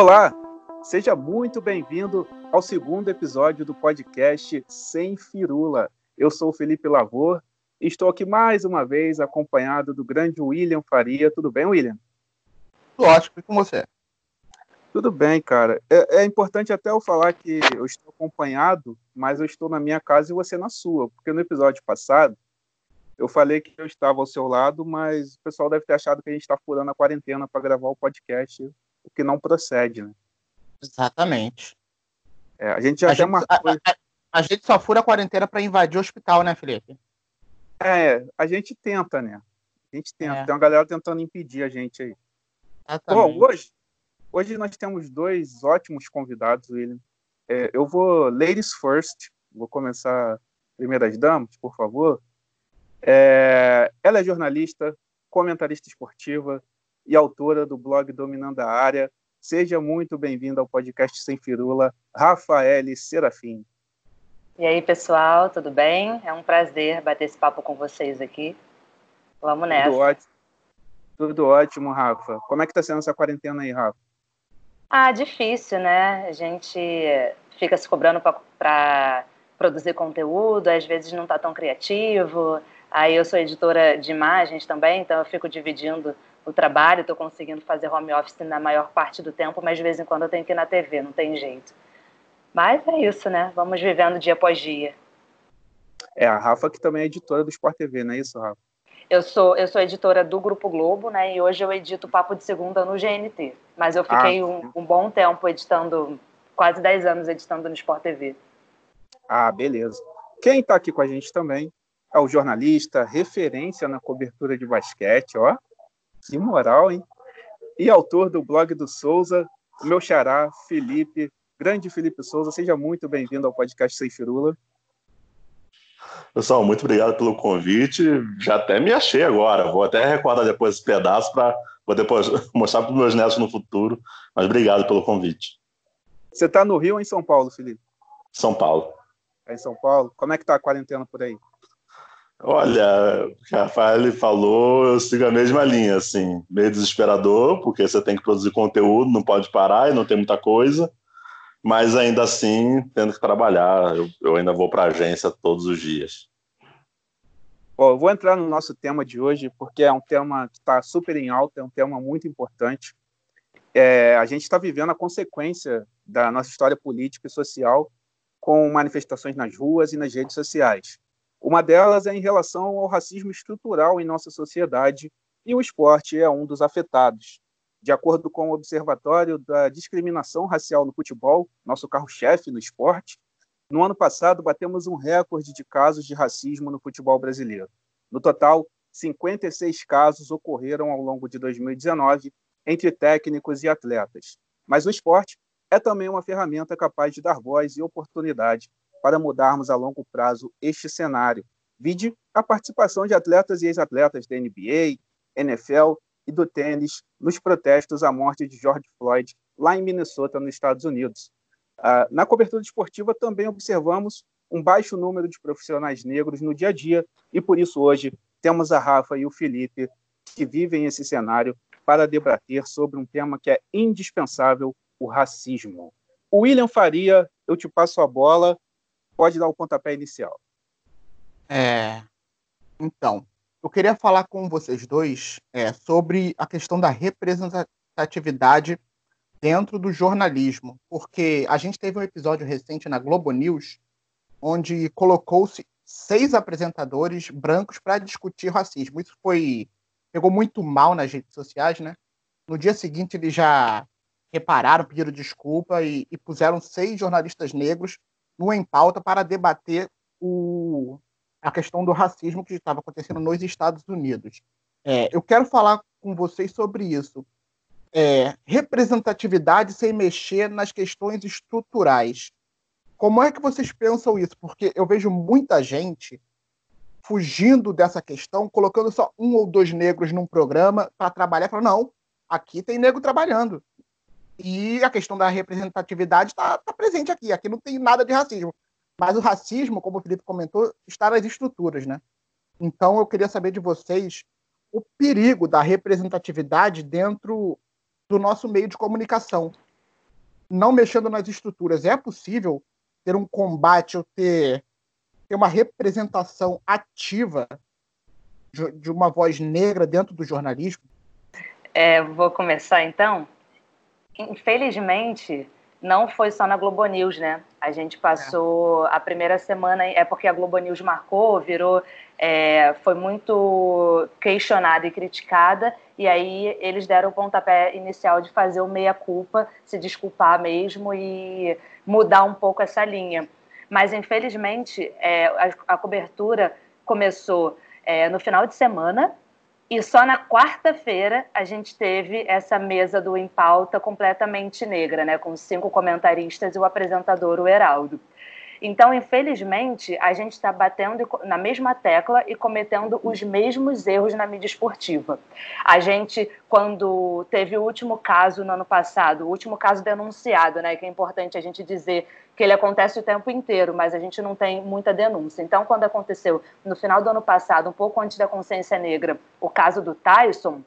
Olá, seja muito bem-vindo ao segundo episódio do podcast Sem Firula. Eu sou o Felipe Lavor e estou aqui mais uma vez acompanhado do grande William Faria. Tudo bem, William? Tudo ótimo, e com você? Tudo bem, cara. É, é, importante até eu falar que eu estou acompanhado, mas eu estou na minha casa e você na sua, porque no episódio passado eu falei que eu estava ao seu lado, mas o pessoal deve ter achado que a gente está furando a quarentena para gravar o podcast, o que não procede, né? Exatamente. É, a gente já a gente, marcou... a, a, a, gente só fura a quarentena para invadir o hospital, né, Felipe? É, a gente tenta, né? A gente tenta. É. Tem uma galera tentando impedir a gente aí. Exatamente. Bom, hoje, hoje nós temos dois ótimos convidados, William. É, eu vou ladies first. Vou começar primeiras damas, por favor. É, ela é jornalista, comentarista esportiva e autora do blog Dominando a Área. Seja muito bem-vinda ao podcast Sem Firula, Rafaele Serafim. E aí, pessoal, tudo bem? É um prazer bater esse papo com vocês aqui. Vamos nessa. Tudo ótimo, tudo ótimo Rafa. Como é que está sendo essa quarentena aí, Rafa? Ah, difícil, né? A gente fica se cobrando para produzir conteúdo, às vezes não está tão criativo. Aí eu sou editora de imagens também, então eu fico dividindo o trabalho, estou conseguindo fazer home office na maior parte do tempo, mas de vez em quando eu tenho que ir na TV, não tem jeito. Mas é isso, né? Vamos vivendo dia após dia. É, a Rafa que também é editora do Sport TV, não é isso, Rafa? Eu sou, eu sou editora do Grupo Globo, né? E hoje eu edito Papo de Segunda no GNT. Mas eu fiquei ah, um, um, bom tempo editando, quase 10 anos editando no Sport TV. Ah, beleza. Quem está aqui com a gente também é o jornalista, referência na cobertura de basquete, ó. Que moral, hein? E autor do blog do Souza, meu xará, Felipe Grande Felipe Souza, seja muito bem-vindo ao podcast Sem Firula. Pessoal, muito obrigado pelo convite. Já até me achei agora. Vou até recordar depois esse pedaço para depois mostrar para os meus netos no futuro. Mas obrigado pelo convite. Você está no Rio ou em São Paulo, Felipe? São Paulo. É em São Paulo. Como é que está a quarentena por aí? Olha, o que a Rafael falou, eu sigo a mesma linha, assim, meio desesperador, porque você tem que produzir conteúdo, não pode parar e não tem muita coisa mas ainda assim tendo que trabalhar. Eu, eu ainda vou para a agência todos os dias. Bom, eu vou entrar no nosso tema de hoje, porque é um tema que está super em alta, é um tema muito importante. É, a gente está vivendo a consequência da nossa história política e social com manifestações nas ruas e nas redes sociais. Uma delas é em relação ao racismo estrutural em nossa sociedade, e o esporte é um dos afetados. De acordo com o Observatório da Discriminação Racial no Futebol, nosso carro-chefe no esporte, no ano passado batemos um recorde de casos de racismo no futebol brasileiro. No total, 56 casos ocorreram ao longo de 2019 entre técnicos e atletas. Mas o esporte é também uma ferramenta capaz de dar voz e oportunidade para mudarmos a longo prazo este cenário. Vide a participação de atletas e ex-atletas da NBA, NFL e do tênis nos protestos à morte de George Floyd, lá em Minnesota, nos Estados Unidos. Uh, na cobertura esportiva também observamos um baixo número de profissionais negros no dia a dia, e por isso hoje temos a Rafa e o Felipe que vivem esse cenário para debater sobre um tema que é indispensável, o racismo. William Faria, eu te passo a bola, pode dar o pontapé inicial. É, então, eu queria falar com vocês dois é, sobre a questão da representatividade dentro do jornalismo, porque a gente teve um episódio recente na Globo News onde colocou-se seis apresentadores brancos para discutir racismo. Isso foi pegou muito mal nas redes sociais, né? No dia seguinte eles já repararam, pediram desculpa e, e puseram seis jornalistas negros no em pauta para debater o, a questão do racismo que estava acontecendo nos Estados Unidos. É, eu quero falar com vocês sobre isso. É, representatividade sem mexer nas questões estruturais. Como é que vocês pensam isso? Porque eu vejo muita gente fugindo dessa questão, colocando só um ou dois negros num programa para trabalhar, falando, não, aqui tem negro trabalhando. E a questão da representatividade está tá presente aqui, aqui não tem nada de racismo. Mas o racismo, como o Felipe comentou, está nas estruturas, né? Então eu queria saber de vocês o perigo da representatividade dentro do nosso meio de comunicação. não mexendo nas estruturas, é possível ter um combate ou ter, ter uma representação ativa de, de uma voz negra dentro do jornalismo? É, vou começar então. Infelizmente, não foi só na Globo News, né? A gente passou é. a primeira semana, é porque a Globo News marcou, virou, é, foi muito questionada e criticada, e aí eles deram o pontapé inicial de fazer o meia-culpa, se desculpar mesmo e mudar um pouco essa linha. Mas, infelizmente, é, a, a, cobertura começou é, no final de semana, e só na quarta-feira a gente teve essa mesa do Em Pauta completamente negra, né, com cinco comentaristas e o apresentador, o Heraldo. Então, infelizmente, a gente está batendo na mesma tecla e cometendo os mesmos erros na mídia esportiva. A gente, quando teve o último caso no ano passado, o último caso denunciado, né, que é importante a gente dizer que ele acontece o tempo inteiro, mas a gente não tem muita denúncia. Então, quando aconteceu no final do ano passado, um pouco antes da consciência negra, o caso do Tyson,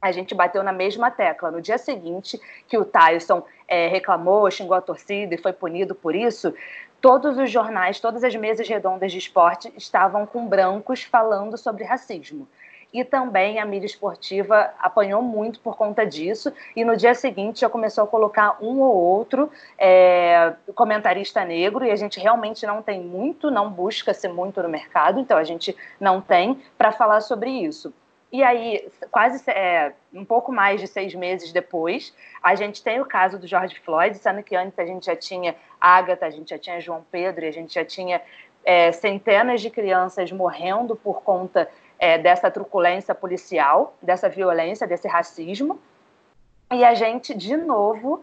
a gente bateu na mesma tecla. No dia seguinte, que o Tyson é, reclamou, xingou a torcida e foi punido por isso, todos os jornais, todas as mesas redondas de esporte estavam com brancos falando sobre racismo. E também a mídia esportiva apanhou muito por conta disso. E no dia seguinte já começou a colocar um ou outro é, comentarista negro. E a gente realmente não tem muito, não busca ser muito no mercado, então a gente não tem para falar sobre isso. E aí, quase é, um pouco mais de seis meses depois, a gente tem o caso do George Floyd, sendo que antes a gente já tinha Agatha, a gente já tinha João Pedro, e a gente já tinha é, centenas de crianças morrendo por conta é, dessa truculência policial, dessa violência, desse racismo. E a gente, de novo,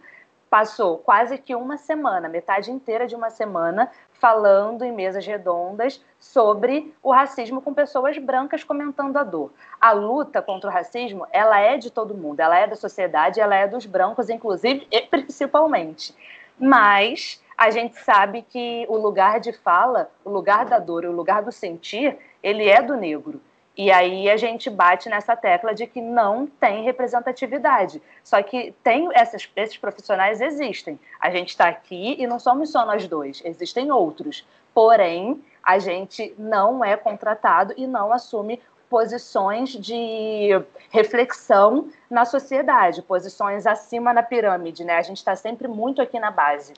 passou quase que uma semana, metade inteira de uma semana, falando em mesas redondas sobre o racismo com pessoas brancas comentando a dor. A luta contra o racismo, ela é de todo mundo, ela é da sociedade, ela é dos brancos, inclusive e principalmente. Mas a gente sabe que o lugar de fala, o lugar da dor, o lugar do sentir, ele é do negro. E aí a gente bate nessa tecla de que não tem representatividade. Só que tem essas, esses profissionais existem. A gente está aqui e não somos só nós dois, existem outros. Porém, a gente não é contratado e não assume posições de reflexão na sociedade, posições acima na pirâmide, né? A gente está sempre muito aqui na base.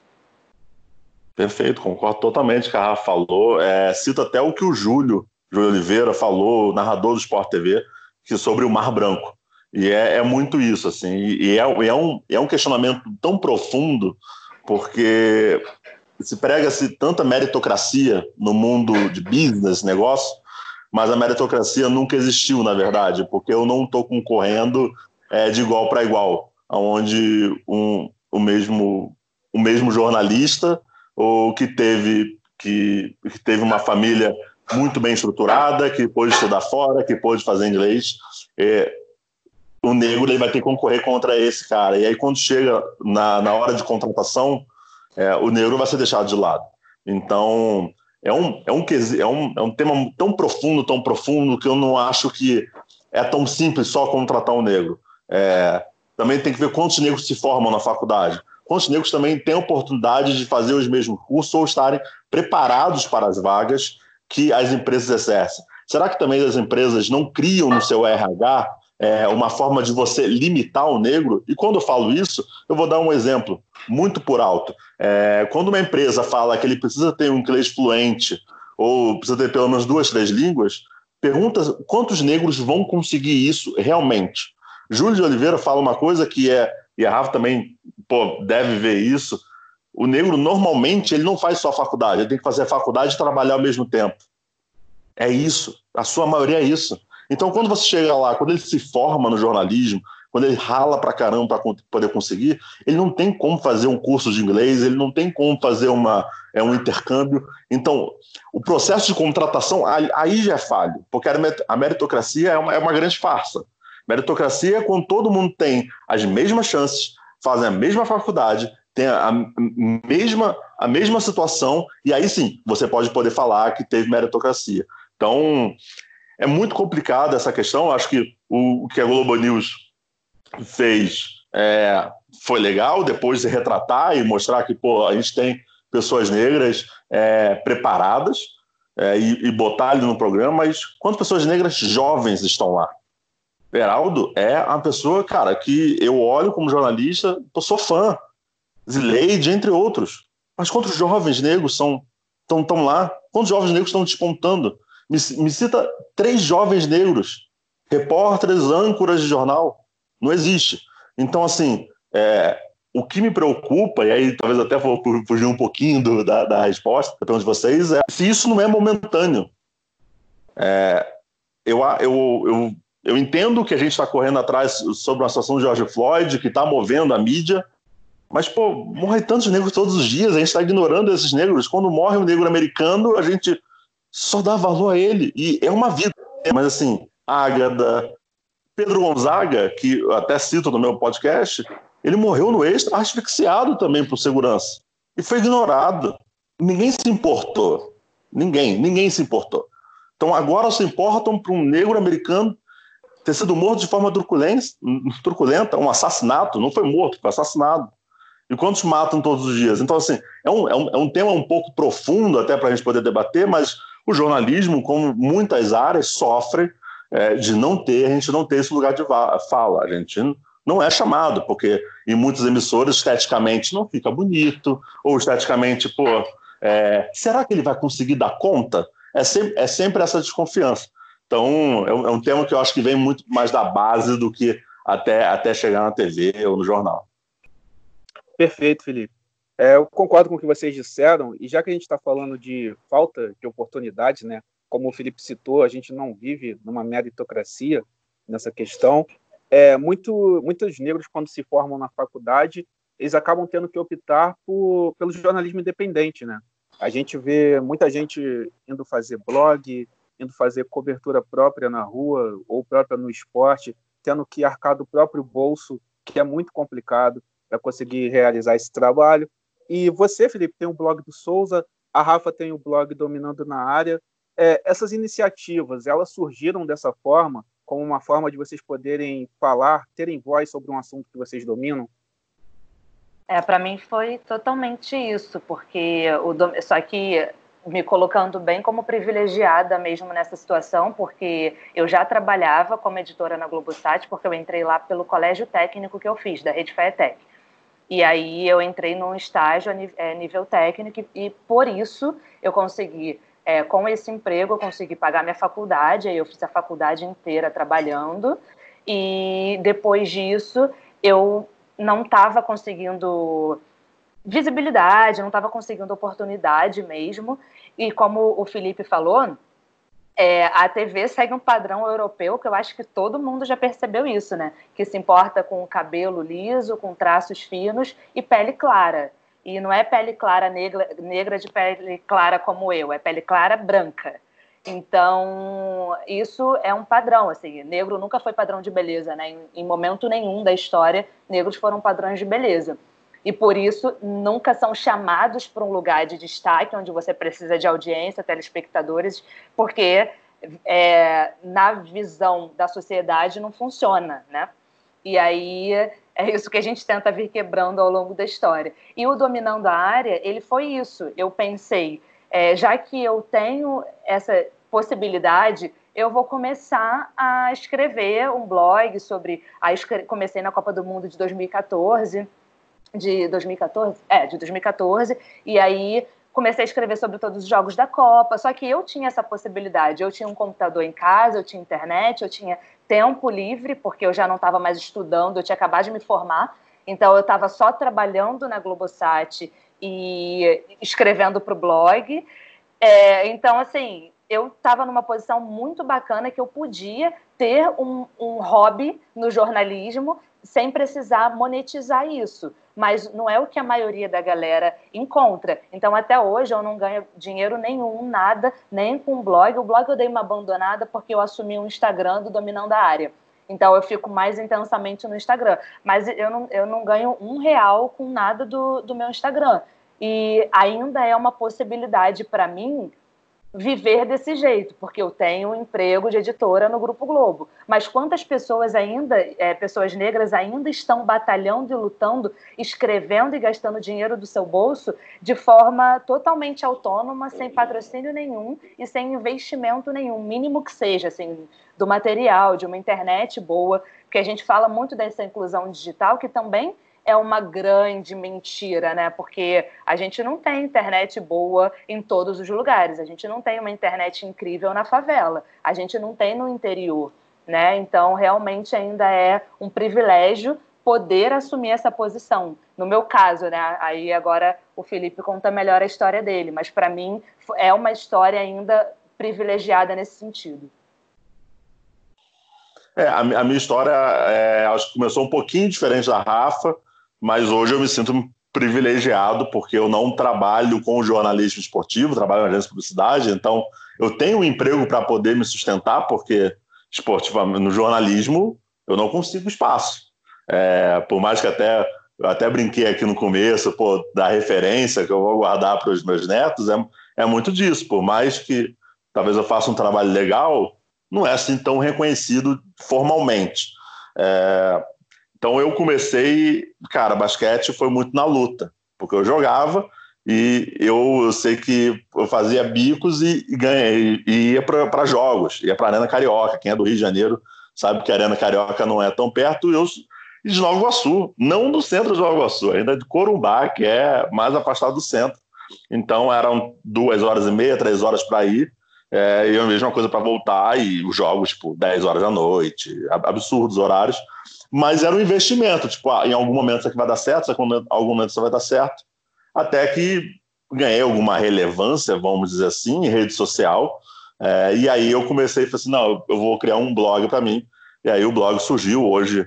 Perfeito, concordo totalmente com o que a Rafa falou. É, cito até o que o Júlio Júlio Oliveira falou, narrador do Sport TV, que sobre o Mar Branco. E é, é muito isso, assim, e é, é, um, é um questionamento tão profundo, porque se prega-se tanta meritocracia no mundo de business, negócio, mas a meritocracia nunca existiu, na verdade, porque eu não estou concorrendo é, de igual para igual, onde um, o, mesmo, o mesmo jornalista ou que teve, que, que teve uma família muito bem estruturada, que pôde estudar fora, que pôde fazer inglês. É, o negro ele vai ter que concorrer contra esse cara. E aí, quando chega na, na hora de contratação, é, o negro vai ser deixado de lado. Então, é um, é, um, é, um, é um tema tão profundo, tão profundo, que eu não acho que é tão simples só contratar um negro. É, também tem que ver quantos negros se formam na faculdade. Quantos negros também têm oportunidade de fazer os mesmos cursos ou estarem preparados para as vagas que as empresas exercem. Será que também as empresas não criam no seu RH é, uma forma de você limitar o negro? E quando eu falo isso, eu vou dar um exemplo muito por alto. É, quando uma empresa fala que ele precisa ter um inglês fluente ou precisa ter pelo menos duas, três línguas, pergunta quantos negros vão conseguir isso realmente. Júlio de Oliveira fala uma coisa que é, e a Rafa também pô, deve ver isso, o negro normalmente ele não faz só faculdade, ele tem que fazer a faculdade e trabalhar ao mesmo tempo. É isso, a sua maioria é isso. Então, quando você chega lá, quando ele se forma no jornalismo, quando ele rala pra caramba para poder conseguir, ele não tem como fazer um curso de inglês, ele não tem como fazer uma, é, um intercâmbio. Então, o processo de contratação aí já é falho, porque a meritocracia é uma, é uma grande farsa. Meritocracia é quando todo mundo tem as mesmas chances, fazem a mesma faculdade, tem a, mesma, a mesma situação, e aí sim você pode poder falar que teve meritocracia. Então, é muito complicado essa questão. Acho que o, o que a Globo News fez é, foi legal depois de retratar e mostrar que pô, a gente tem pessoas negras é, preparadas é, e, e, botar ali no programa, mas quantas pessoas negras jovens estão lá? Beraldo é uma pessoa, cara, que eu olho como jornalista, eu sou fã. Zileide, entre outros. Mas quantos jovens negros são estão tão lá? Quantos jovens negros estão despontando? Me, me cita três jovens negros, repórteres, âncoras de jornal. Não existe. Então, assim, é, o que me preocupa, e aí talvez até vou fugir um pouquinho do, da, da resposta da pergunta de vocês, é se isso não é momentâneo. É, eu, eu, eu, eu entendo que a gente está correndo atrás sobre uma situação de George Floyd, que está movendo a mídia, mas, pô, morrem tantos negros todos os dias, a gente está ignorando esses negros. Quando morre um negro americano, a gente só dá valor a ele. E é uma vida. Mas, assim, Ágada, Pedro Gonzaga, que até cito no meu podcast, ele morreu no extra asfixiado também por segurança. E foi ignorado. Ninguém se importou. Ninguém, ninguém se importou. Então agora se importam para um negro americano ter sido morto de forma truculenta, um assassinato, não foi morto, foi assassinado. E quantos matam todos os dias? Então, assim, é um, é um, é um tema um pouco profundo até para a gente poder debater, mas o jornalismo, como muitas áreas, sofre é, de não ter, a gente não ter esse lugar de fala. A gente não é chamado, porque em muitas emissoras, esteticamente, não fica bonito, ou esteticamente, pô, é, será que ele vai conseguir dar conta? É sempre, é sempre essa desconfiança. Então, é um, é um tema que eu acho que vem muito mais da base do que até, até chegar na TV ou no jornal. Perfeito, Felipe. É, eu concordo com o que vocês disseram, e já que a gente está falando de falta de oportunidades, né, como o Felipe citou, a gente não vive numa meritocracia nessa questão. É, muito, muitos negros, quando se formam na faculdade, eles acabam tendo que optar por, pelo jornalismo independente. Né? A gente vê muita gente indo fazer blog, indo fazer cobertura própria na rua ou própria no esporte, tendo que arcar do próprio bolso, que é muito complicado para conseguir realizar esse trabalho. E você, Felipe, tem o blog do Souza, a Rafa tem o blog Dominando na Área. É, essas iniciativas, elas surgiram dessa forma, como uma forma de vocês poderem falar, terem voz sobre um assunto que vocês dominam? É, para mim foi totalmente isso, porque o só que me colocando bem como privilegiada mesmo nessa situação, porque eu já trabalhava como editora na Globosat, porque eu entrei lá pelo colégio técnico que eu fiz, da Rede FETEC. E aí eu entrei num estágio a é, nível técnico e por isso eu consegui, é, com esse emprego, eu consegui pagar minha faculdade, aí eu fiz a faculdade inteira trabalhando e depois disso eu não estava conseguindo visibilidade, não estava conseguindo oportunidade mesmo. E como o Felipe falou, é, a TV segue um padrão europeu que eu acho que todo mundo já percebeu isso, né? Que se importa com cabelo liso, com traços finos e pele clara. E não é pele clara negra, negra de pele clara como eu, é pele clara branca. Então, isso é um padrão, assim, negro nunca foi padrão de beleza, né? Em, em momento nenhum da história, negros foram padrões de beleza e por isso nunca são chamados para um lugar de destaque onde você precisa de audiência, telespectadores, porque é, na visão da sociedade não funciona, né? E aí é isso que a gente tenta vir quebrando ao longo da história. E o Dominando a Área, ele foi isso. Eu pensei, é, já que eu tenho essa possibilidade, eu vou começar a escrever um blog sobre. Aí comecei na Copa do Mundo de 2014 de 2014, é, de 2014, e aí comecei a escrever sobre todos os jogos da Copa, só que eu tinha essa possibilidade, eu tinha um computador em casa, eu tinha internet, eu tinha tempo livre, porque eu já não estava mais estudando, eu tinha acabado de me formar, então eu estava só trabalhando na Globosat e escrevendo para o blog, é, então assim, eu estava numa posição muito bacana que eu podia ter um, um hobby no jornalismo sem precisar monetizar isso mas não é o que a maioria da galera encontra. Então, até hoje, eu não ganho dinheiro nenhum, nada, nem com o blog. O blog eu dei uma abandonada porque eu assumi um Instagram do Dominão da Área. Então, eu fico mais intensamente no Instagram. Mas eu não, eu não ganho um real com nada do, do meu Instagram. E ainda é uma possibilidade para mim viver desse jeito, porque eu tenho um emprego de editora no Grupo Globo. Mas quantas pessoas ainda, é, pessoas negras ainda estão batalhando e lutando, escrevendo e gastando dinheiro do seu bolso de forma totalmente autônoma, sem patrocínio nenhum e sem investimento nenhum, mínimo que seja, assim, do material, de uma internet boa, porque a gente fala muito dessa inclusão digital, que também é uma grande mentira, né? Porque a gente não tem internet boa em todos os lugares, a gente não tem uma internet incrível na favela, a gente não tem no interior, né? Então, realmente ainda é um privilégio poder assumir essa posição. No meu caso, né? Aí agora o Felipe conta melhor a história dele, mas para mim é uma história ainda privilegiada nesse sentido. É, a, a minha história é, acho que começou um pouquinho diferente da Rafa mas hoje eu me sinto privilegiado porque eu não trabalho com jornalismo esportivo, trabalho na agência de publicidade, então eu tenho um emprego para poder me sustentar, porque esportivamente no jornalismo eu não consigo espaço. É, por mais que até eu até brinquei aqui no começo, pô, da referência que eu vou guardar para os meus netos, é, é muito disso. Por mais que talvez eu faça um trabalho legal, não é assim tão reconhecido formalmente. É, então eu comecei, cara, basquete foi muito na luta, porque eu jogava e eu, eu sei que eu fazia bicos e, e ganhei, e ia para jogos, ia para Arena Carioca. Quem é do Rio de Janeiro sabe que a Arena Carioca não é tão perto. Eu de Nova Iguaçu, não do centro de Nova Iguaçu, ainda de Corumbá, que é mais afastado do centro. Então eram duas horas e meia, três horas para ir. É, e a mesma coisa para voltar, e os jogos, tipo, 10 horas da noite, absurdos horários mas era um investimento, tipo, ah, em algum momento isso aqui vai dar certo, em algum momento isso vai dar certo, até que ganhei alguma relevância, vamos dizer assim, em rede social, é, e aí eu comecei e falei assim, não, eu vou criar um blog para mim, e aí o blog surgiu hoje.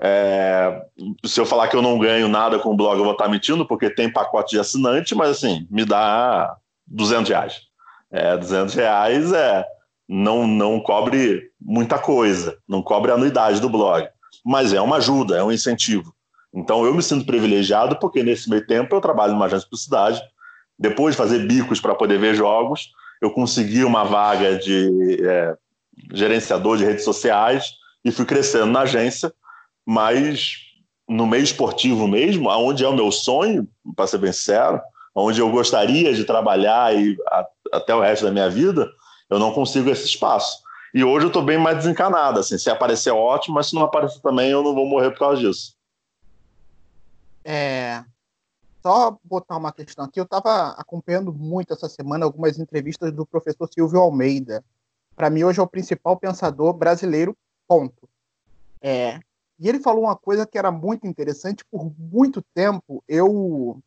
É, se eu falar que eu não ganho nada com o blog, eu vou estar mentindo, porque tem pacote de assinante, mas assim, me dá 200 reais. É, 200 reais é, não, não cobre muita coisa, não cobre a anuidade do blog mas é uma ajuda, é um incentivo. Então eu me sinto privilegiado porque nesse meio tempo eu trabalho numa agência de publicidade. Depois de fazer bicos para poder ver jogos, eu consegui uma vaga de é, gerenciador de redes sociais e fui crescendo na agência, mas no meio esportivo mesmo, aonde é o meu sonho, para ser bem sincero, onde eu gostaria de trabalhar e a, até o resto da minha vida, eu não consigo esse espaço. E hoje eu estou bem mais desencanado, assim, se aparecer ótimo, mas se não aparecer também eu não vou morrer por causa disso. É, só botar uma questão aqui, eu estava acompanhando muito essa semana algumas entrevistas do professor Silvio Almeida. Para mim hoje é o principal pensador brasileiro, ponto. É, e ele falou uma coisa que era muito interessante, por muito tempo eu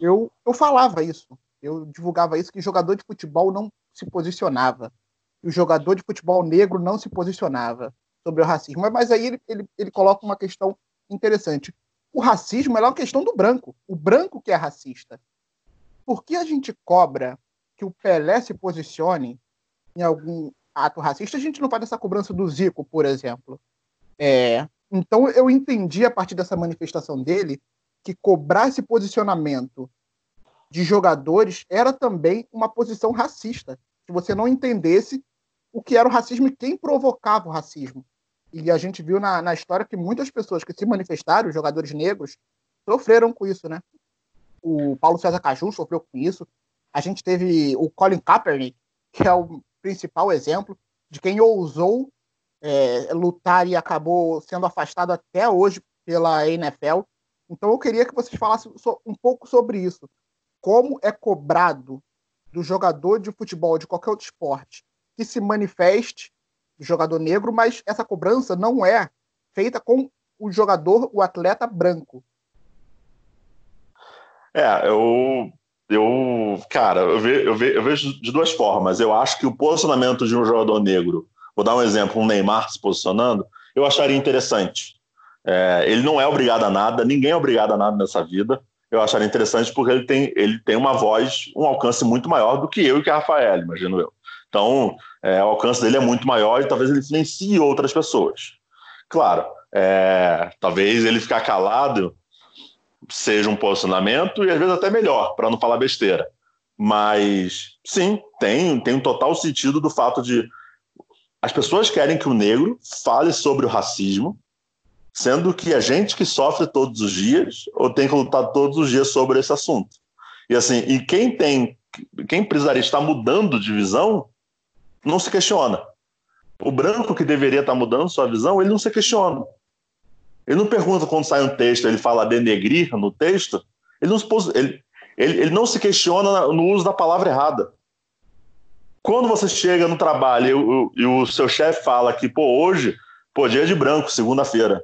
eu, eu falava isso, eu divulgava isso, que jogador de futebol não se posicionava que o jogador de futebol negro não se posicionava sobre o racismo. Mas aí ele, ele, ele coloca uma questão interessante. O racismo é uma questão do branco. O branco que é racista. Por que a gente cobra que o Pelé se posicione em algum ato racista? A gente não faz essa cobrança do Zico, por exemplo. É, então eu entendi a partir dessa manifestação dele que cobrar esse posicionamento de jogadores era também uma posição racista. Se você não entendesse o que era o racismo e quem provocava o racismo. E a gente viu na, na história que muitas pessoas que se manifestaram, jogadores negros, sofreram com isso, né? O Paulo César Caju sofreu com isso. A gente teve o Colin Kaepernick, que é o principal exemplo de quem ousou é, lutar e acabou sendo afastado até hoje pela NFL. Então eu queria que vocês falassem um pouco sobre isso. Como é cobrado do jogador de futebol, de qualquer outro esporte, que se manifeste o jogador negro, mas essa cobrança não é feita com o jogador, o atleta branco. É, eu, eu cara, eu, ve, eu, ve, eu vejo de duas formas. Eu acho que o posicionamento de um jogador negro, vou dar um exemplo, um Neymar se posicionando, eu acharia interessante. É, ele não é obrigado a nada, ninguém é obrigado a nada nessa vida. Eu acharia interessante porque ele tem, ele tem uma voz, um alcance muito maior do que eu e que a Rafael, imagino eu. Então, é, o alcance dele é muito maior e talvez ele influencie outras pessoas. Claro, é, talvez ele ficar calado seja um posicionamento e às vezes até melhor, para não falar besteira. Mas, sim, tem, tem um total sentido do fato de as pessoas querem que o negro fale sobre o racismo, sendo que a gente que sofre todos os dias ou tem que lutar todos os dias sobre esse assunto. E assim, e quem tem, quem precisaria estar mudando de visão, não se questiona. O branco que deveria estar mudando sua visão, ele não se questiona. Ele não pergunta quando sai um texto, ele fala denegrir no texto, ele não, ele, ele, ele não se questiona no uso da palavra errada. Quando você chega no trabalho e, e o seu chefe fala que, pô, hoje, pô, dia de branco, segunda-feira,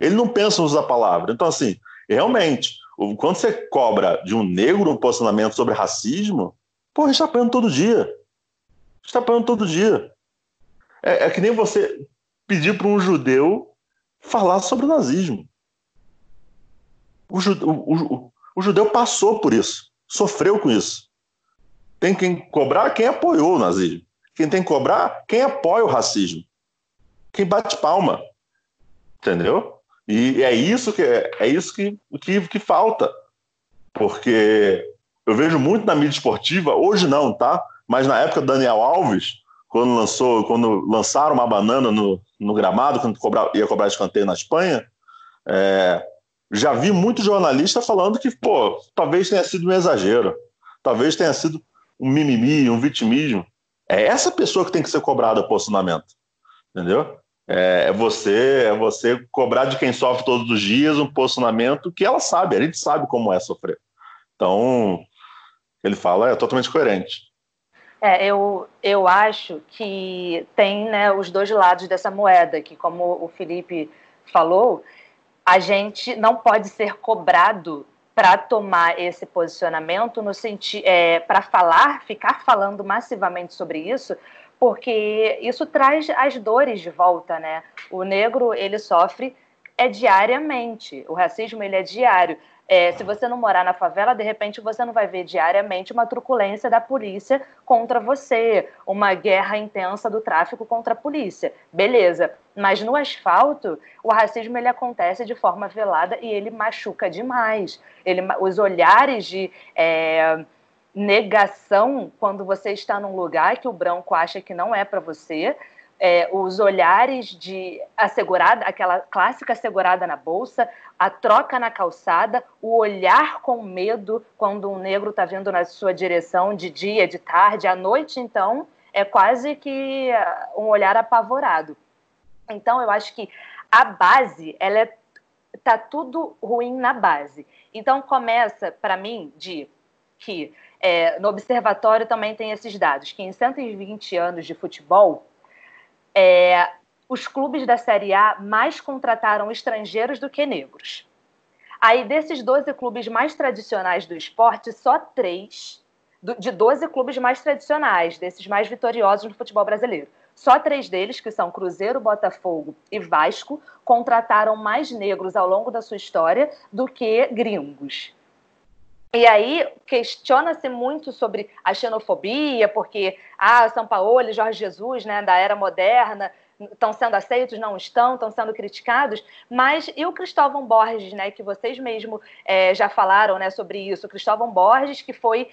ele não pensa no uso palavra. Então, assim, realmente, quando você cobra de um negro um posicionamento sobre racismo, pô, ele está apanhando todo dia. Está apanhando todo dia. É, é que nem você pedir para um judeu falar sobre o nazismo. O, o, o, o, judeu passou por isso, sofreu com isso. Tem quem cobrar quem apoiou o nazismo. Quem tem que cobrar quem apoia o racismo. Quem bate palma. Entendeu? E é isso que é isso que, que, que falta. Porque eu vejo muito na mídia esportiva, hoje não, tá? Mas na época do Daniel Alves, quando lançou, quando lançaram uma banana no, no gramado, quando cobrar, ia cobrar escanteio na Espanha, é, já vi muito jornalista falando que, pô, talvez tenha sido um exagero, talvez tenha sido um mimimi, um vitimismo. É essa pessoa que tem que ser cobrada posicionamento, entendeu? É, é você, é você cobrar de quem sofre todos os dias um posicionamento que ela sabe, a gente sabe como é sofrer. Então, ele fala é totalmente coerente. É, eu, eu acho que tem né, os dois lados dessa moeda, que como o Felipe falou, a gente não pode ser cobrado para tomar esse posicionamento no sentido é, para falar, ficar falando massivamente sobre isso, porque isso traz as dores de volta, né? O negro ele sofre é diariamente, o racismo ele é diário. É, se você não morar na favela, de repente você não vai ver diariamente uma truculência da polícia contra você, uma guerra intensa do tráfico contra a polícia. Beleza. Mas no asfalto, o racismo ele acontece de forma velada e ele machuca demais. Ele, os olhares de é, negação quando você está num lugar que o branco acha que não é para você é, os olhares de assegurada, aquela clássica segurada na bolsa, a troca na calçada, o olhar com medo quando um negro está vindo na sua direção de dia, de tarde, à noite, então, é quase que uh, um olhar apavorado. Então, eu acho que a base, ela é, tá tudo ruim na base. Então, começa, para mim, de que é, no observatório também tem esses dados, que em 120 anos de futebol, é, os clubes da Série A mais contrataram estrangeiros do que negros. Aí, desses 12 clubes mais tradicionais do esporte, só três, de 12 clubes mais tradicionais, desses mais vitoriosos no futebol brasileiro, só três deles, que são Cruzeiro, Botafogo e Vasco, contrataram mais negros ao longo da sua história do que gringos. E aí questiona-se muito sobre a xenofobia, porque ah, São Paulo e Jorge Jesus, né, da era moderna, estão sendo aceitos, não estão, estão sendo criticados, mas e o Cristóvão Borges, né, que vocês mesmo é, já falaram né, sobre isso, o Cristóvão Borges, que foi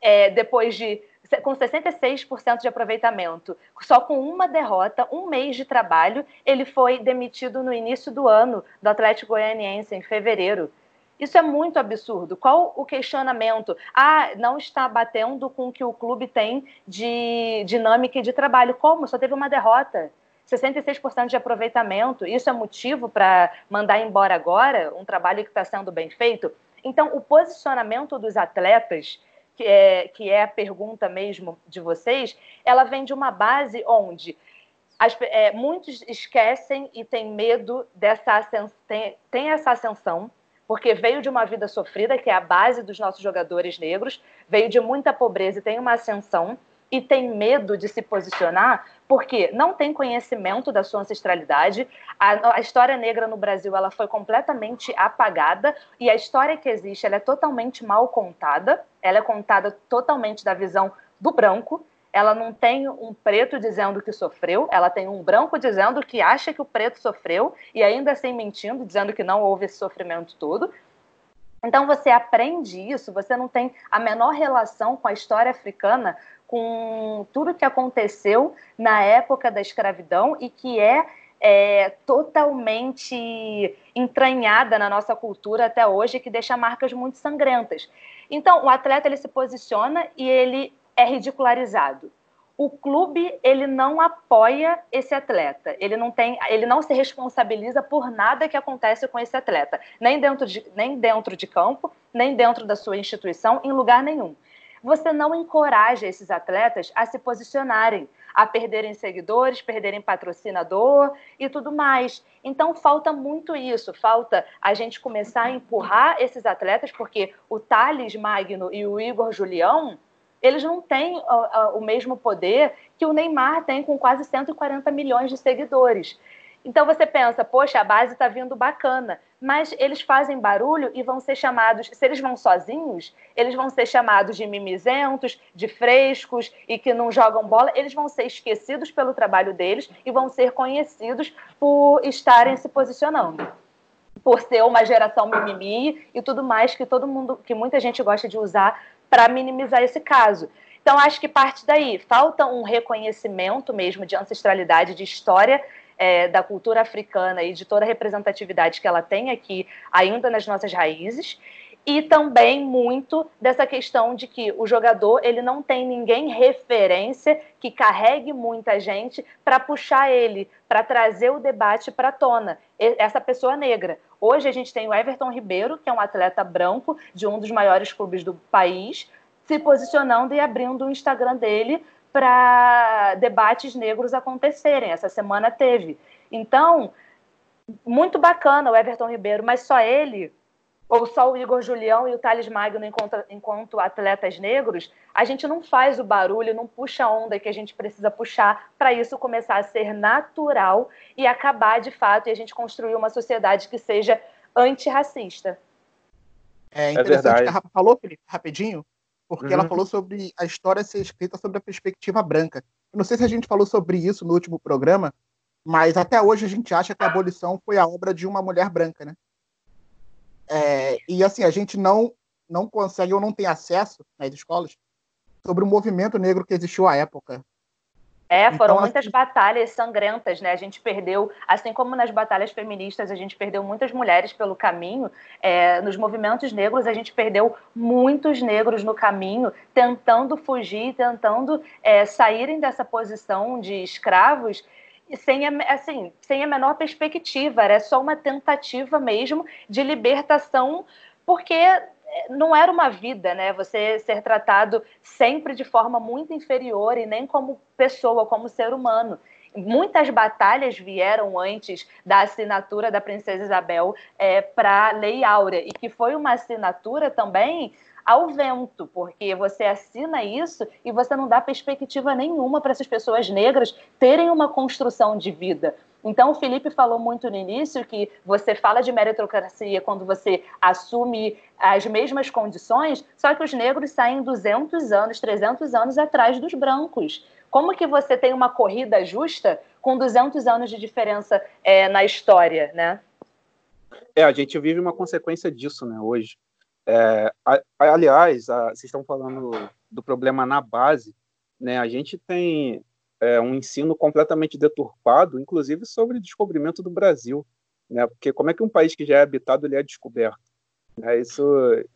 é, depois de com 66% de aproveitamento, só com uma derrota, um mês de trabalho, ele foi demitido no início do ano do Atlético Goianiense, em fevereiro. Isso é muito absurdo. Qual o questionamento? Ah, não está batendo com o que o clube tem de dinâmica e de trabalho. Como? Só teve uma derrota. 66% de aproveitamento. Isso é motivo para mandar embora agora um trabalho que está sendo bem feito? Então, o posicionamento dos atletas, que é, que é a pergunta mesmo de vocês, ela vem de uma base onde as, é, muitos esquecem e têm medo dessa ascensão, tem, tem essa ascensão, porque veio de uma vida sofrida, que é a base dos nossos jogadores negros, veio de muita pobreza e tem uma ascensão, e tem medo de se posicionar porque não tem conhecimento da sua ancestralidade. A, a, história negra no Brasil ela foi completamente apagada e a história que existe ela é totalmente mal contada. Ela é contada totalmente da visão do branco ela não tem um preto dizendo que sofreu, ela tem um branco dizendo que acha que o preto sofreu e ainda assim mentindo, dizendo que não houve esse sofrimento todo. Então você aprende isso, você não tem a menor relação com a história africana, com tudo que aconteceu na época da escravidão e que é, é totalmente entranhada na nossa cultura até hoje, que deixa marcas muito sangrentas. Então, o atleta ele se posiciona e ele é ridicularizado o clube ele não apoia esse atleta, ele não tem, ele não se responsabiliza por nada que acontece com esse atleta, nem dentro de, nem dentro de campo, nem dentro da sua instituição, em lugar nenhum. Você não encoraja esses atletas a se posicionarem, a perderem seguidores, perderem patrocinador e tudo mais. Então falta muito isso, falta a gente começar a empurrar esses atletas, porque o Thales Magno e o Igor Julião eles não têm o mesmo poder que o Neymar tem com quase 140 milhões de seguidores. Então você pensa, poxa, a base está vindo bacana, mas eles fazem barulho e vão ser chamados, se eles vão sozinhos, eles vão ser chamados de mimizentos, de frescos e que não jogam bola, eles vão ser esquecidos pelo trabalho deles e vão ser conhecidos por estarem se posicionando. Por ser uma geração mimimi e tudo mais que todo mundo, que muita gente gosta de usar para minimizar esse caso. Então, acho que parte daí. Falta um reconhecimento mesmo de ancestralidade, de história é, da cultura africana e de toda a representatividade que ela tem aqui, ainda nas nossas raízes. E também muito dessa questão de que o jogador ele não tem ninguém referência que carregue muita gente para puxar ele, para trazer o debate para a tona. Essa pessoa negra. Hoje a gente tem o Everton Ribeiro, que é um atleta branco de um dos maiores clubes do país, se posicionando e abrindo o Instagram dele para debates negros acontecerem. Essa semana teve. Então, muito bacana o Everton Ribeiro, mas só ele ou só o Igor Julião e o Thales Magno enquanto, enquanto atletas negros, a gente não faz o barulho, não puxa a onda que a gente precisa puxar para isso começar a ser natural e acabar de fato e a gente construir uma sociedade que seja antirracista. É interessante é que a Rafa falou, Felipe, rapidinho, porque uhum. ela falou sobre a história ser escrita sobre a perspectiva branca. Eu não sei se a gente falou sobre isso no último programa, mas até hoje a gente acha que a abolição foi a obra de uma mulher branca, né? É, e assim, a gente não, não consegue ou não tem acesso nas escolas sobre o movimento negro que existiu à época. É, foram então, muitas assim, batalhas sangrentas, né? A gente perdeu, assim como nas batalhas feministas, a gente perdeu muitas mulheres pelo caminho. É, nos movimentos negros, a gente perdeu muitos negros no caminho, tentando fugir, tentando é, saírem dessa posição de escravos sem a, assim, sem a menor perspectiva, era só uma tentativa mesmo de libertação, porque não era uma vida, né? Você ser tratado sempre de forma muito inferior e nem como pessoa, como ser humano. Muitas batalhas vieram antes da assinatura da Princesa Isabel é, para a Lei Áurea, e que foi uma assinatura também ao vento, porque você assina isso e você não dá perspectiva nenhuma para essas pessoas negras terem uma construção de vida. Então, o Felipe falou muito no início que você fala de meritocracia quando você assume as mesmas condições, só que os negros saem 200 anos, 300 anos atrás dos brancos. Como que você tem uma corrida justa com 200 anos de diferença é, na história, né? É, a gente vive uma consequência disso, né, hoje. É, aliás, a, vocês estão falando do problema na base, né? A gente tem é, um ensino completamente deturpado, inclusive sobre o descobrimento do Brasil, né? Porque como é que um país que já é habitado ele é descoberto? É, isso,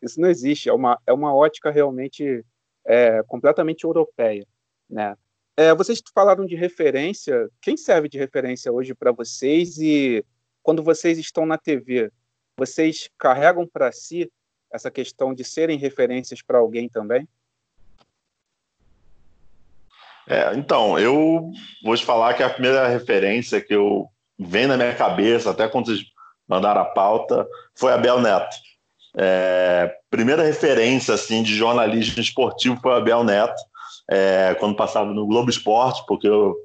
isso não existe. É uma, é uma ótica realmente é, completamente europeia, né? É, vocês falaram de referência. Quem serve de referência hoje para vocês e quando vocês estão na TV, vocês carregam para si essa questão de serem referências para alguém também? É, então, eu vou te falar que a primeira referência que eu vem na minha cabeça, até quando vocês mandaram a pauta, foi a Bel Neto. É, primeira referência assim de jornalismo esportivo foi a Bel Neto, é, quando passava no Globo Esporte, porque eu.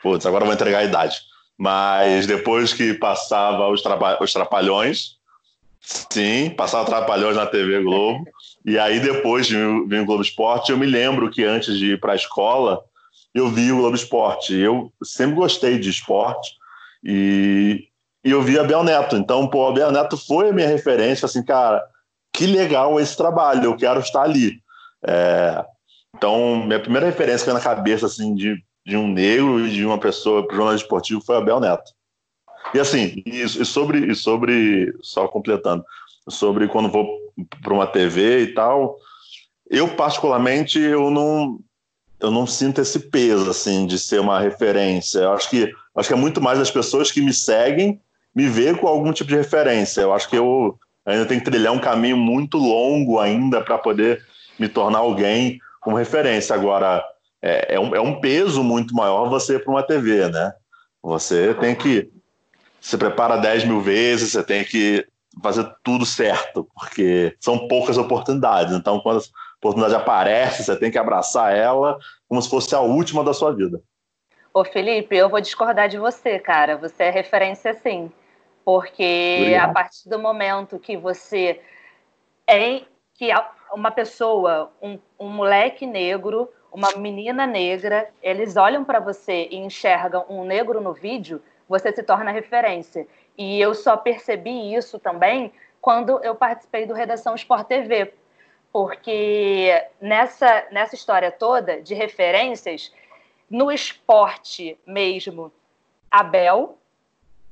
Putz, agora eu vou entregar a idade. Mas depois que passava os, os Trapalhões, Sim, passava Trapalhões na TV Globo. E aí, depois de vir o Globo Esporte, eu me lembro que antes de ir para a escola, eu vi o Globo Esporte. Eu sempre gostei de esporte e, e eu vi a Bel Neto. Então, pô, a Bel Neto foi a minha referência, assim, cara, que legal esse trabalho, eu quero estar ali. É, então, minha primeira referência que na cabeça assim, de, de um negro e de uma pessoa para jornalismo esportivo foi Abel Neto. E assim, e, sobre, e sobre, só completando, sobre quando vou para uma TV e tal, eu particularmente eu não eu não sinto esse peso assim de ser uma referência. Eu acho que acho que é muito mais das pessoas que me seguem me ver com algum tipo de referência. Eu acho que eu ainda tenho que trilhar um caminho muito longo ainda para poder me tornar alguém como referência. Agora é, é, um, é um peso muito maior você ir para uma TV, né? Você tem que se prepara 10 mil vezes, você tem que fazer tudo certo, porque são poucas oportunidades. Então, quando a oportunidade aparece, você tem que abraçar ela como se fosse a última da sua vida. Ô, Felipe, eu vou discordar de você, cara. Você é referência sim. Porque Obrigado. a partir do momento que você é que uma pessoa, um, um moleque negro, uma menina negra, eles olham para você e enxergam um negro no vídeo, você se torna referência. E eu só percebi isso também quando eu participei do Redação Sport TV, porque nessa, nessa história toda de referências, no esporte mesmo, Abel,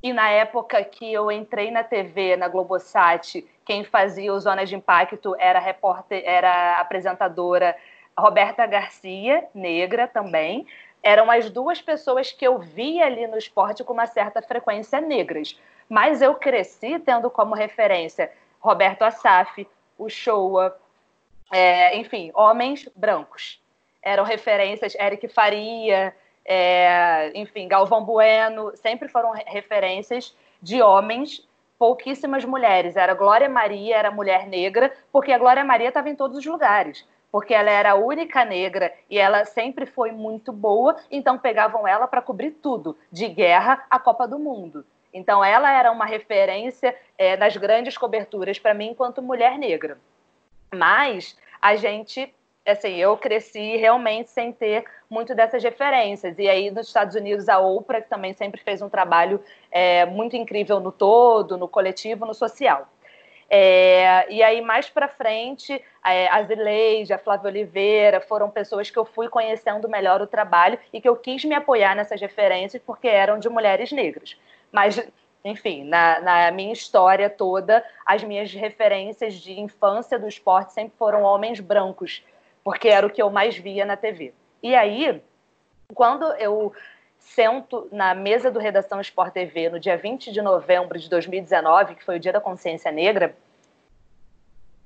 e na época que eu entrei na TV, na Globosat, quem fazia o Zona de Impacto era repórter, era apresentadora Roberta Garcia, negra também eram as duas pessoas que eu via ali no esporte com uma certa frequência negras. Mas eu cresci tendo como referência Roberto Assaf, o Showa, é, enfim, homens brancos. Eram referências, Eric Faria, é, enfim, Galvão Bueno, sempre foram referências de homens, pouquíssimas mulheres. Era Glória Maria, era mulher negra, porque a Glória Maria estava em todos os lugares porque ela era a única negra e ela sempre foi muito boa, então pegavam ela para cobrir tudo, de guerra à Copa do Mundo. Então ela era uma referência é, nas grandes coberturas para mim enquanto mulher negra. Mas a gente, assim, eu cresci realmente sem ter muito dessas referências. E aí nos Estados Unidos a Oprah que também sempre fez um trabalho é, muito incrível no todo, no coletivo, no social. É, e aí, mais para frente, é, a Zileide, a Flávia Oliveira, foram pessoas que eu fui conhecendo melhor o trabalho e que eu quis me apoiar nessas referências porque eram de mulheres negras. Mas, enfim, na, na minha história toda, as minhas referências de infância do esporte sempre foram homens brancos, porque era o que eu mais via na TV. E aí, quando eu sento na mesa do Redação Sport TV no dia 20 de novembro de 2019, que foi o Dia da Consciência Negra,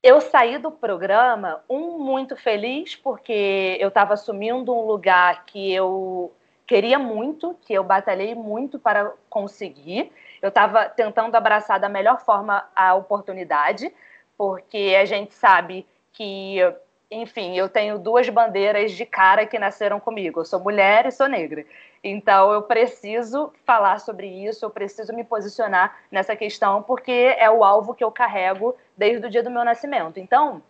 eu saí do programa, um, muito feliz, porque eu estava assumindo um lugar que eu queria muito, que eu batalhei muito para conseguir. Eu estava tentando abraçar da melhor forma a oportunidade, porque a gente sabe que enfim, eu tenho duas bandeiras de cara que nasceram comigo. Eu sou mulher e sou negra. Então, eu preciso falar sobre isso, eu preciso me posicionar nessa questão, porque é o alvo que eu carrego desde o dia do meu nascimento. Então,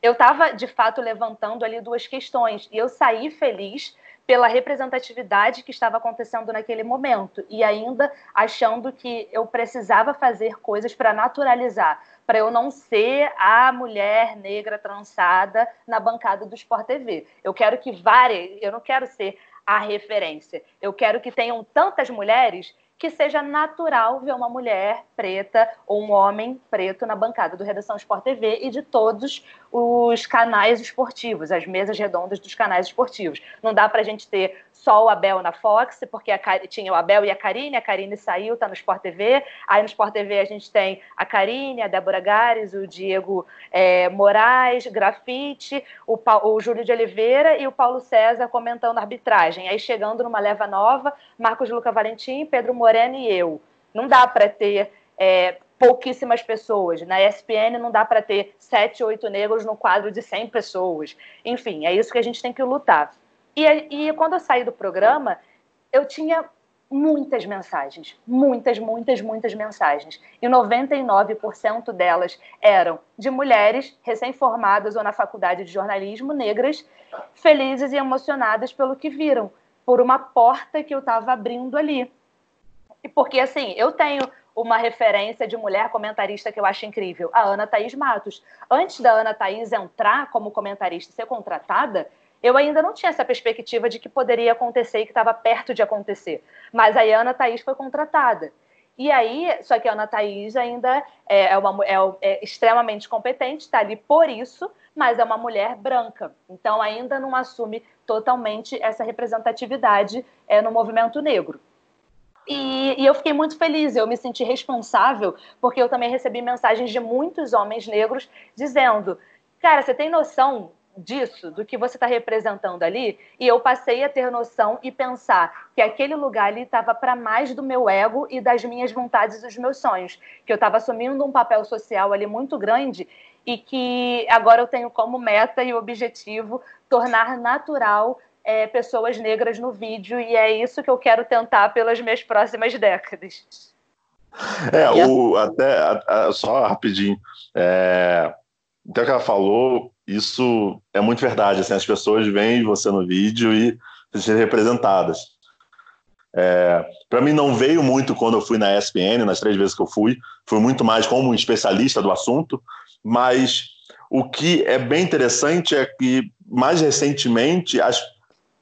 eu estava, de fato, levantando ali duas questões. E eu saí feliz pela representatividade que estava acontecendo naquele momento e ainda achando que eu precisava fazer coisas para naturalizar, para eu não ser a mulher negra trançada na bancada do Sport TV. Eu quero que várias, eu não quero ser a referência. Eu quero que tenham tantas mulheres que seja natural ver uma mulher preta ou um homem preto na bancada do Redação Sport TV e de todos os canais esportivos, as mesas redondas dos canais esportivos. Não dá para a gente ter só o Abel na Fox, porque a, tinha o Abel e a Karine, a Karine saiu, está no Sport TV. Aí no Sport TV a gente tem a Karine, a Débora Gares, o Diego é, Moraes, Grafite, o, o Júlio de Oliveira e o Paulo César comentando a arbitragem. Aí chegando numa leva nova, Marcos Luca Valentim, Pedro Moreno e eu. Não dá para ter é, pouquíssimas pessoas. Na ESPN não dá para ter sete, oito negros no quadro de 100 pessoas. Enfim, é isso que a gente tem que lutar. E, e quando eu saí do programa, eu tinha muitas mensagens, muitas, muitas, muitas mensagens. E 99% delas eram de mulheres recém-formadas ou na faculdade de jornalismo, negras, felizes e emocionadas pelo que viram, por uma porta que eu estava abrindo ali. E porque, assim, eu tenho uma referência de mulher comentarista que eu acho incrível, a Ana Thaís Matos. Antes da Ana Thaís entrar como comentarista e ser contratada, eu ainda não tinha essa perspectiva de que poderia acontecer e que estava perto de acontecer. Mas aí a Ana Thaís foi contratada. E aí, só que a Ana Thaís ainda é, é uma, é, é extremamente competente, está ali por isso, mas é uma mulher branca. Então, ainda não assume totalmente essa representatividade é, no movimento negro. E, e, eu fiquei muito feliz, eu me senti responsável, porque eu também recebi mensagens de muitos homens negros dizendo: Cara, você tem noção disso, do que você está representando ali, e eu passei a ter noção e pensar que aquele lugar ali estava para mais do meu ego e das minhas vontades e dos meus sonhos, que eu estava assumindo um papel social ali muito grande e que agora eu tenho como meta e objetivo tornar natural é, pessoas negras no vídeo, e é isso que eu quero tentar pelas minhas próximas décadas. É, o, até, a, a, só rapidinho, é, até que ela falou, isso é muito verdade. Assim, as pessoas veem você no vídeo e se sentem representadas. É, para mim não veio muito quando eu fui na ESPN, nas três vezes que eu fui, fui muito mais como um especialista do assunto, mas o que é bem interessante é que mais recentemente as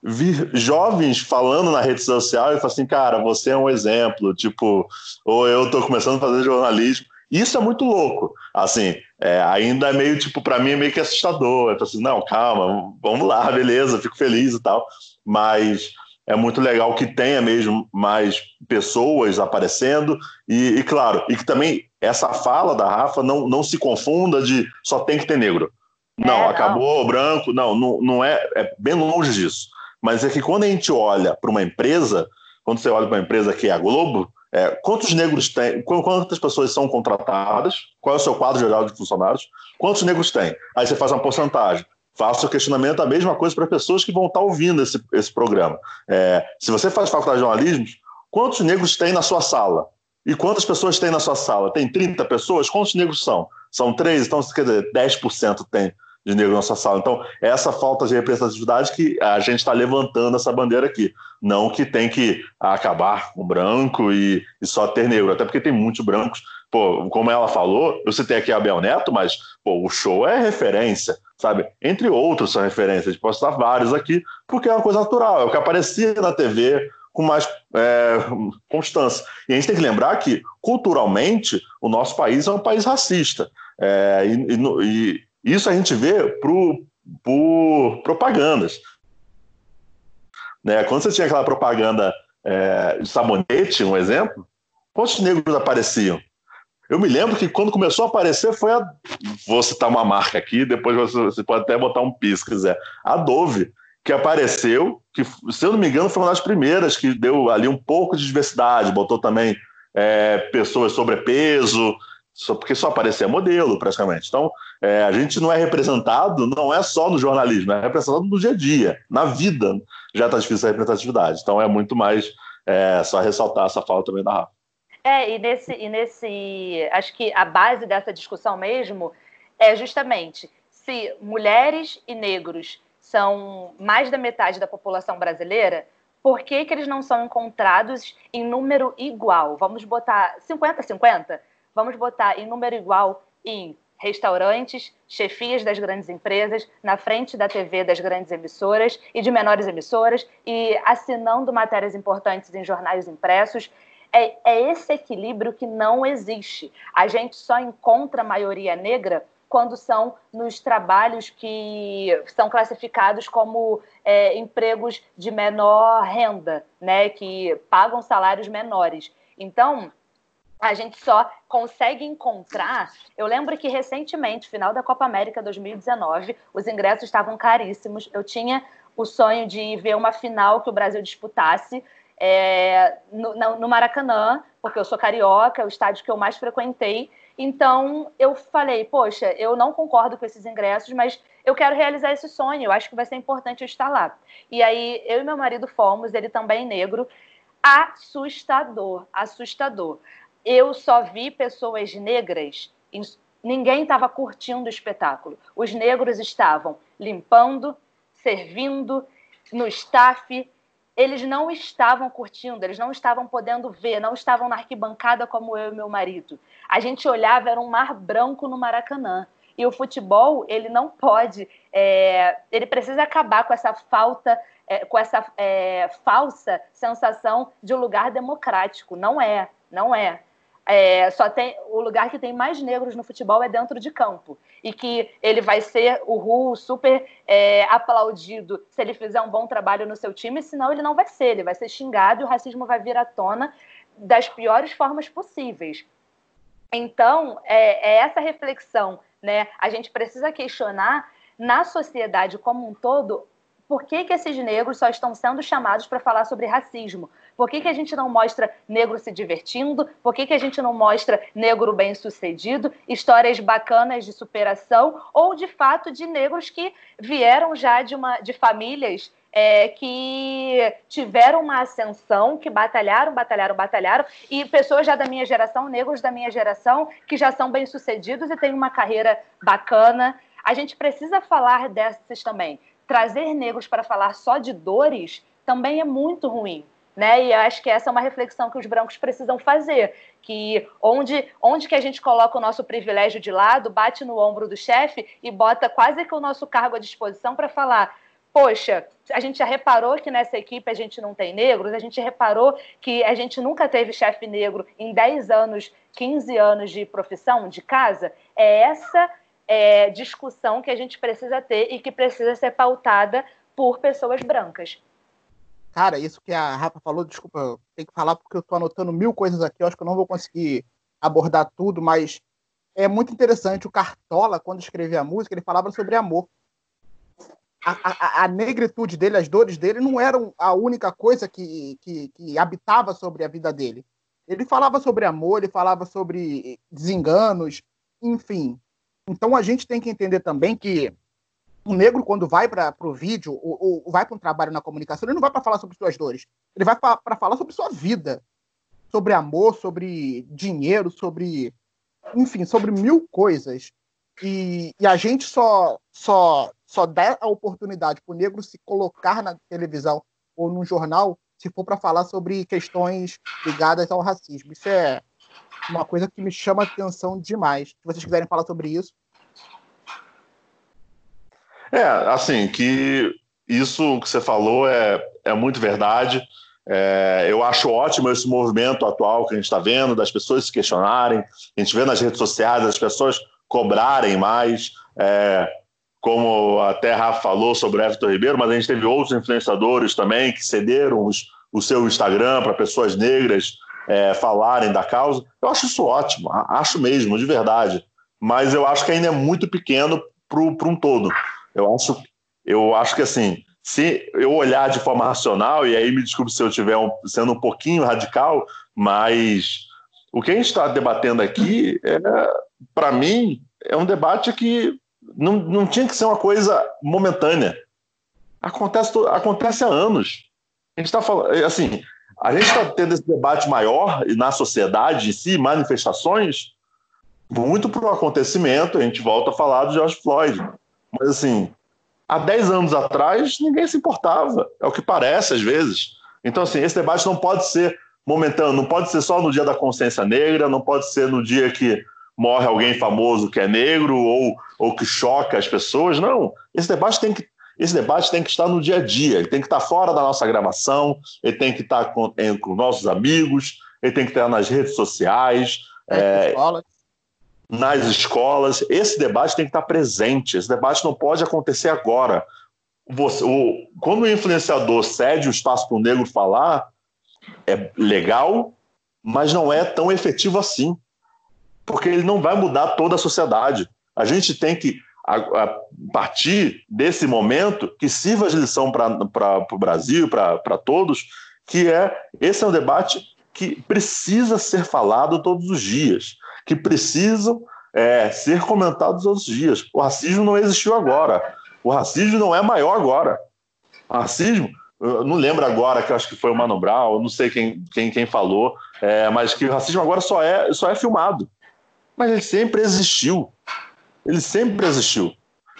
vi jovens falando na rede social e falam assim, cara, você é um exemplo, tipo, ou eu estou começando a fazer jornalismo. Isso é muito louco. Assim, é, ainda é meio, tipo, para mim é meio que assustador. Eu assim, não, calma, vamos lá, beleza, fico feliz e tal. Mas é muito legal que tenha mesmo mais pessoas aparecendo e, e, claro, e que também essa fala da Rafa não, não se confunda de só tem que ter negro. Não, é, não. acabou branco, não, não, não é, é bem longe disso. Mas é que quando a gente olha para uma empresa, quando você olha para uma empresa que é a Globo, é, quantos negros tem? Quantas pessoas são contratadas? Qual é o seu quadro geral de funcionários? Quantos negros tem? Aí você faz uma porcentagem. Faça o questionamento, a mesma coisa para pessoas que vão estar ouvindo esse, esse programa. É, se você faz faculdade de jornalismo, quantos negros tem na sua sala? E quantas pessoas tem na sua sala? Tem 30 pessoas? Quantos negros são? São três? Então, quer dizer, 10% tem de negro na sua sala. Então, essa falta de representatividade que a gente está levantando essa bandeira aqui. Não que tem que acabar com branco e, e, só ter negro, até porque tem muitos brancos. Pô, como ela falou, eu citei aqui a Abel Neto, mas pô, o show é referência, sabe? Entre outros são referências, posso citar vários aqui, porque é uma coisa natural, é o que aparecia na TV com mais é, constância. E a gente tem que lembrar que, culturalmente, o nosso país é um país racista. É, e, e, isso a gente vê por, por propagandas. Né? Quando você tinha aquela propaganda é, de sabonete, um exemplo, quantos negros apareciam? Eu me lembro que quando começou a aparecer foi a. Vou citar uma marca aqui, depois você, você pode até botar um pis se quiser. A Dove, que apareceu, que, se eu não me engano, foi uma das primeiras que deu ali um pouco de diversidade, botou também é, pessoas sobrepeso, só, porque só aparecia modelo, praticamente. Então, é, a gente não é representado, não é só no jornalismo, é representado no dia a dia, na vida. Já está difícil a representatividade. Então, é muito mais é, só ressaltar essa fala também da Rafa. É, e nesse, e nesse. Acho que a base dessa discussão mesmo é justamente se mulheres e negros são mais da metade da população brasileira, por que, que eles não são encontrados em número igual? Vamos botar 50-50? Vamos botar em número igual em restaurantes, chefias das grandes empresas, na frente da TV das grandes emissoras e de menores emissoras, e assinando matérias importantes em jornais impressos. É, é esse equilíbrio que não existe. A gente só encontra maioria negra quando são nos trabalhos que são classificados como é, empregos de menor renda, né, que pagam salários menores. Então, a gente só consegue encontrar. Eu lembro que recentemente, final da Copa América 2019, os ingressos estavam caríssimos. Eu tinha o sonho de ver uma final que o Brasil disputasse é, no, no, Maracanã, porque eu sou carioca, é o estádio que eu mais frequentei. Então eu falei, poxa, eu não concordo com esses ingressos, mas eu quero realizar esse sonho. Eu acho que vai ser importante eu estar lá. E aí eu e meu marido fomos, ele também negro. Assustador, assustador eu só vi pessoas negras, ninguém estava curtindo o espetáculo. Os negros estavam limpando, servindo, no staff, eles não estavam curtindo, eles não estavam podendo ver, não estavam na arquibancada como eu e meu marido. A gente olhava, era um mar branco no Maracanã. E o futebol, ele não pode, é, ele precisa acabar com essa falta, é, com essa é, falsa sensação de lugar democrático. Não é, não é. É, só tem o lugar que tem mais negros no futebol é dentro de campo e que ele vai ser o Ru super é, aplaudido se ele fizer um bom trabalho no seu time, senão ele não vai ser, ele vai ser xingado e o racismo vai vir à tona das piores formas possíveis. Então é, é essa reflexão, né? A gente precisa questionar na sociedade como um todo por que, que esses negros só estão sendo chamados para falar sobre racismo? Por que, que a gente não mostra negro se divertindo? Por que, que a gente não mostra negro bem-sucedido? Histórias bacanas de superação ou, de fato, de negros que vieram já de, uma, de famílias é, que tiveram uma ascensão, que batalharam, batalharam, batalharam, e pessoas já da minha geração, negros da minha geração, que já são bem-sucedidos e têm uma carreira bacana. A gente precisa falar dessas também. Trazer negros para falar só de dores também é muito ruim né? E acho que essa é uma reflexão que os brancos precisam fazer, que onde, onde que a gente coloca o nosso privilégio de lado, bate no ombro do chefe e bota quase que o nosso cargo à disposição para falar poxa, a gente já reparou que nessa equipe a gente não tem negros, a gente reparou que a gente nunca teve chefe negro em 10 anos, 15 anos de profissão, de casa. É essa é, discussão que a gente precisa ter e que precisa ser pautada por pessoas brancas. Cara, isso que a Rafa falou, desculpa, tenho que falar porque eu estou anotando mil coisas aqui, eu acho que eu não vou conseguir abordar tudo, mas é muito interessante. O Cartola, quando escrevia a música, ele falava sobre amor. A, a, a, negritude dele, as dores dele, não eram a única coisa que, que, que habitava sobre a vida dele. Ele falava sobre amor, ele falava sobre desenganos, enfim. Então a gente tem que entender também que o negro, quando vai para o vídeo ou, ou vai para um trabalho na comunicação, ele não vai para falar sobre suas dores. Ele vai para falar sobre sua vida. Sobre amor, sobre dinheiro, sobre. Enfim, sobre mil coisas. E, e a gente só, só, só dá a oportunidade para o negro se colocar na televisão ou num jornal se for para falar sobre questões ligadas ao racismo. Isso é uma coisa que me chama atenção demais. Se vocês quiserem falar sobre isso, é, assim, que isso que você falou é, é muito verdade. É, eu acho ótimo esse movimento atual que a gente está vendo, das pessoas se questionarem, a gente vê nas redes sociais as pessoas cobrarem mais, é, como até Rafa falou sobre o Everton Ribeiro, mas a gente teve outros influenciadores também que cederam os, o seu Instagram para pessoas negras é, falarem da causa. Eu acho isso ótimo, acho mesmo, de verdade. Mas eu acho que ainda é muito pequeno para um todo. Eu acho, eu acho que assim, se eu olhar de forma racional, e aí me desculpe se eu estiver um, sendo um pouquinho radical, mas o que a gente está debatendo aqui, é, para mim, é um debate que não, não tinha que ser uma coisa momentânea. Acontece, acontece há anos. A gente está falando, assim, a gente está tendo esse debate maior na sociedade em si, manifestações, muito para o acontecimento, a gente volta a falar do George Floyd. Mas assim, há 10 anos atrás, ninguém se importava. É o que parece às vezes. Então, assim, esse debate não pode ser momentâneo, não pode ser só no dia da consciência negra, não pode ser no dia que morre alguém famoso que é negro ou, ou que choca as pessoas. Não. Esse debate tem que. Esse debate tem que estar no dia a dia, ele tem que estar fora da nossa gravação, ele tem que estar com, com nossos amigos, ele tem que estar nas redes sociais. É, é, nas escolas. Esse debate tem que estar presente. Esse debate não pode acontecer agora. Você, o, quando o influenciador cede o espaço para o negro falar, é legal, mas não é tão efetivo assim. Porque ele não vai mudar toda a sociedade. A gente tem que, a, a partir desse momento, que sirva de lição para o Brasil, para todos, que é esse é um debate que precisa ser falado todos os dias que precisam é, ser comentados todos os dias. O racismo não existiu agora. O racismo não é maior agora. O racismo, não lembro agora, que acho que foi o Mano Brown, não sei quem, quem, quem falou, é, mas que o racismo agora só é, só é filmado. Mas ele sempre existiu. Ele sempre existiu.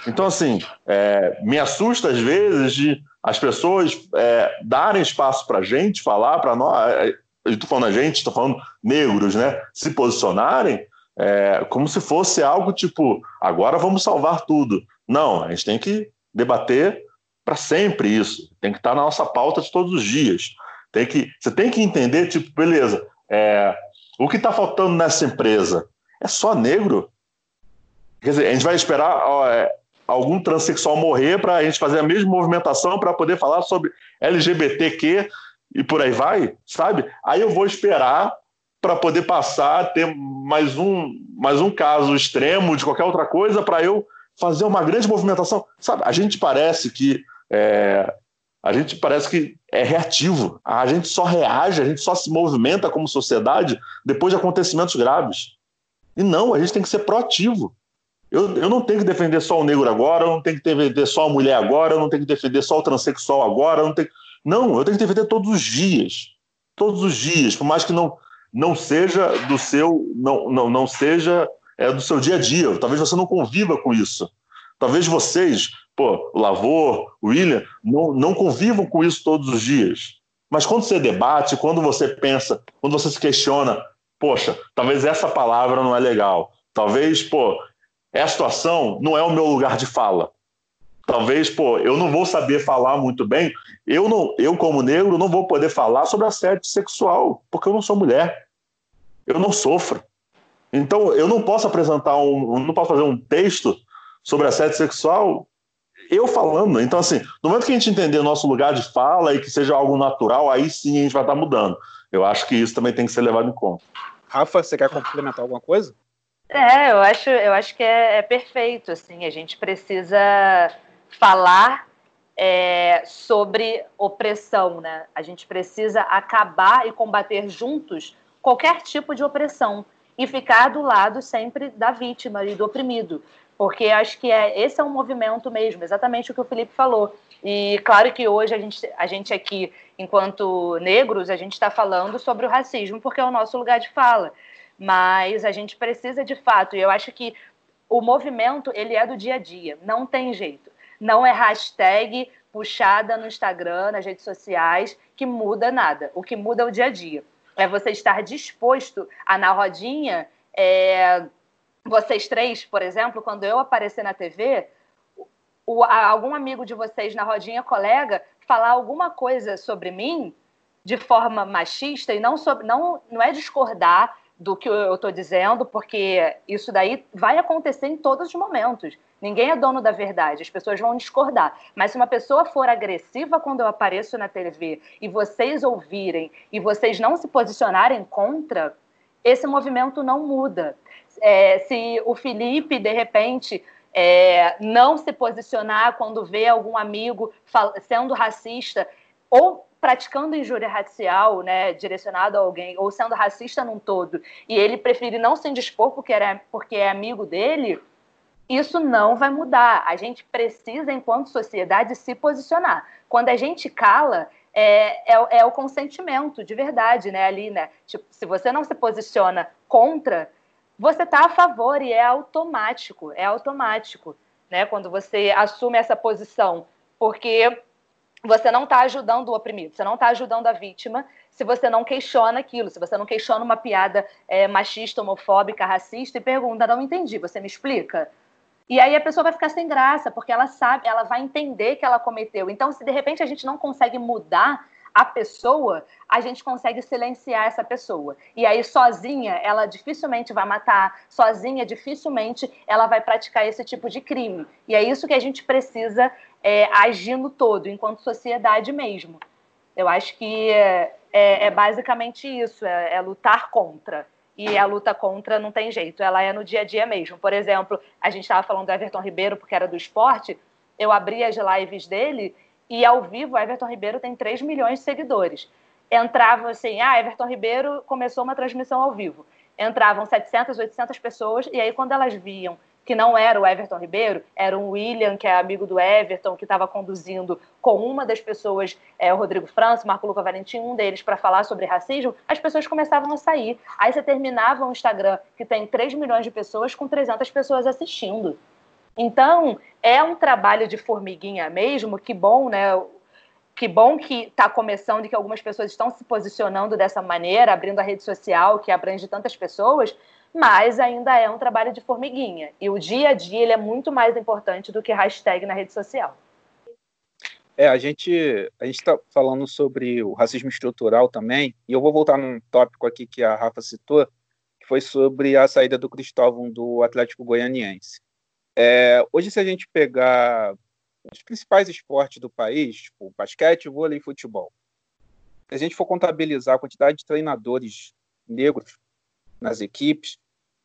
Então, assim, é, me assusta às vezes de as pessoas é, darem espaço para a gente falar, para nós, é, estou falando a gente, estou falando negros, né, se posicionarem é, como se fosse algo tipo, agora vamos salvar tudo. Não, a gente tem que debater para sempre isso, tem que estar tá na nossa pauta de todos os dias. Tem que, você tem que entender, tipo, beleza, é, o que está faltando nessa empresa é só negro? Quer dizer, a gente vai esperar ó, é, algum transexual morrer para a gente fazer a mesma movimentação para poder falar sobre LGBTQ e por aí vai, sabe? Aí eu vou esperar para poder passar ter mais um, mais um caso extremo de qualquer outra coisa para eu fazer uma grande movimentação. Sabe, a gente parece que é, a gente parece que é reativo. A gente só reage, a gente só se movimenta como sociedade depois de acontecimentos graves. E não, a gente tem que ser proativo. Eu, eu não tenho que defender só o negro agora, eu não tenho que defender só a mulher agora, eu não tenho que defender só o transexual agora, eu não tenho. Não, eu tenho que defender todos os dias. Todos os dias, por mais que não, não seja do seu. não, não, não seja é, do seu dia a dia. Talvez você não conviva com isso. Talvez vocês, pô, Lavor, William, não, não convivam com isso todos os dias. Mas quando você debate, quando você pensa, quando você se questiona, poxa, talvez essa palavra não é legal. Talvez, pô, essa situação não é o meu lugar de fala. Talvez, pô, eu não vou saber falar muito bem. Eu, não, eu como negro, não vou poder falar sobre assédio sexual, porque eu não sou mulher. Eu não sofro. Então, eu não posso apresentar um, não posso fazer um texto sobre assédio sexual eu falando. Então, assim, no momento que a gente entender o nosso lugar de fala e que seja algo natural, aí sim a gente vai estar mudando. Eu acho que isso também tem que ser levado em conta. Rafa, você quer complementar alguma coisa? É, eu acho, eu acho que é, é perfeito. Assim, a gente precisa falar é, sobre opressão, né? A gente precisa acabar e combater juntos qualquer tipo de opressão e ficar do lado sempre da vítima e do oprimido. Porque acho que é, esse é um movimento mesmo, exatamente o que o Felipe falou. E claro que hoje a gente, a gente aqui, enquanto negros, a gente está falando sobre o racismo, porque é o nosso lugar de fala. Mas a gente precisa de fato, e eu acho que o movimento ele é do dia a dia, não tem jeito. Não é hashtag puxada no Instagram, nas redes sociais, que muda nada. O que muda é o dia a dia. É você estar disposto a, na rodinha, é, vocês três, por exemplo, quando eu aparecer na TV, o, algum amigo de vocês na rodinha, colega, falar alguma coisa sobre mim de forma machista e não, sobre, não, não é discordar do que eu estou dizendo, porque isso daí vai acontecer em todos os momentos. Ninguém é dono da verdade, as pessoas vão discordar. Mas se uma pessoa for agressiva quando eu apareço na TV e vocês ouvirem e vocês não se posicionarem contra, esse movimento não muda é, se o Felipe, de repente, é, não se posicionar quando vê algum amigo sendo racista ou praticando injúria racial, né, direcionado a alguém, ou sendo racista num todo, e ele prefere não se indispor porque, era, porque é amigo dele, isso não vai mudar. A gente precisa, enquanto sociedade, se posicionar. Quando a gente cala, é, é, é o consentimento de verdade, né, ali, né? Tipo, se você não se posiciona contra, você está a favor e é automático, é automático, né? Quando você assume essa posição, porque você não está ajudando o oprimido, você não está ajudando a vítima se você não questiona aquilo, se você não questiona uma piada é, machista, homofóbica, racista e pergunta, não entendi, você me explica? E aí a pessoa vai ficar sem graça, porque ela sabe, ela vai entender que ela cometeu. Então, se de repente a gente não consegue mudar a pessoa, a gente consegue silenciar essa pessoa. E aí, sozinha, ela dificilmente vai matar, sozinha, dificilmente ela vai praticar esse tipo de crime. E é isso que a gente precisa é, agir no todo, enquanto sociedade mesmo. Eu acho que é, é, é basicamente isso: é, é lutar contra. E a luta contra não tem jeito, ela é no dia a dia mesmo. Por exemplo, a gente estava falando do Everton Ribeiro porque era do esporte, eu abri as lives dele e ao vivo, Everton Ribeiro tem 3 milhões de seguidores. Entravam assim, ah, Everton Ribeiro começou uma transmissão ao vivo. Entravam 700, 800 pessoas, e aí quando elas viam que não era o Everton Ribeiro, era um William, que é amigo do Everton, que estava conduzindo com uma das pessoas, é, o Rodrigo França, Marco Luca Valentim, um deles, para falar sobre racismo, as pessoas começavam a sair. Aí você terminava um Instagram que tem 3 milhões de pessoas com 300 pessoas assistindo. Então, é um trabalho de formiguinha mesmo, que bom, né? que bom que está começando e que algumas pessoas estão se posicionando dessa maneira, abrindo a rede social que abrange tantas pessoas, mas ainda é um trabalho de formiguinha. E o dia a dia ele é muito mais importante do que hashtag na rede social. É, a gente a gente está falando sobre o racismo estrutural também, e eu vou voltar num tópico aqui que a Rafa citou, que foi sobre a saída do Cristóvão do Atlético Goianiense. É, hoje, se a gente pegar os principais esportes do país, tipo basquete, vôlei e futebol, se a gente for contabilizar a quantidade de treinadores negros nas equipes,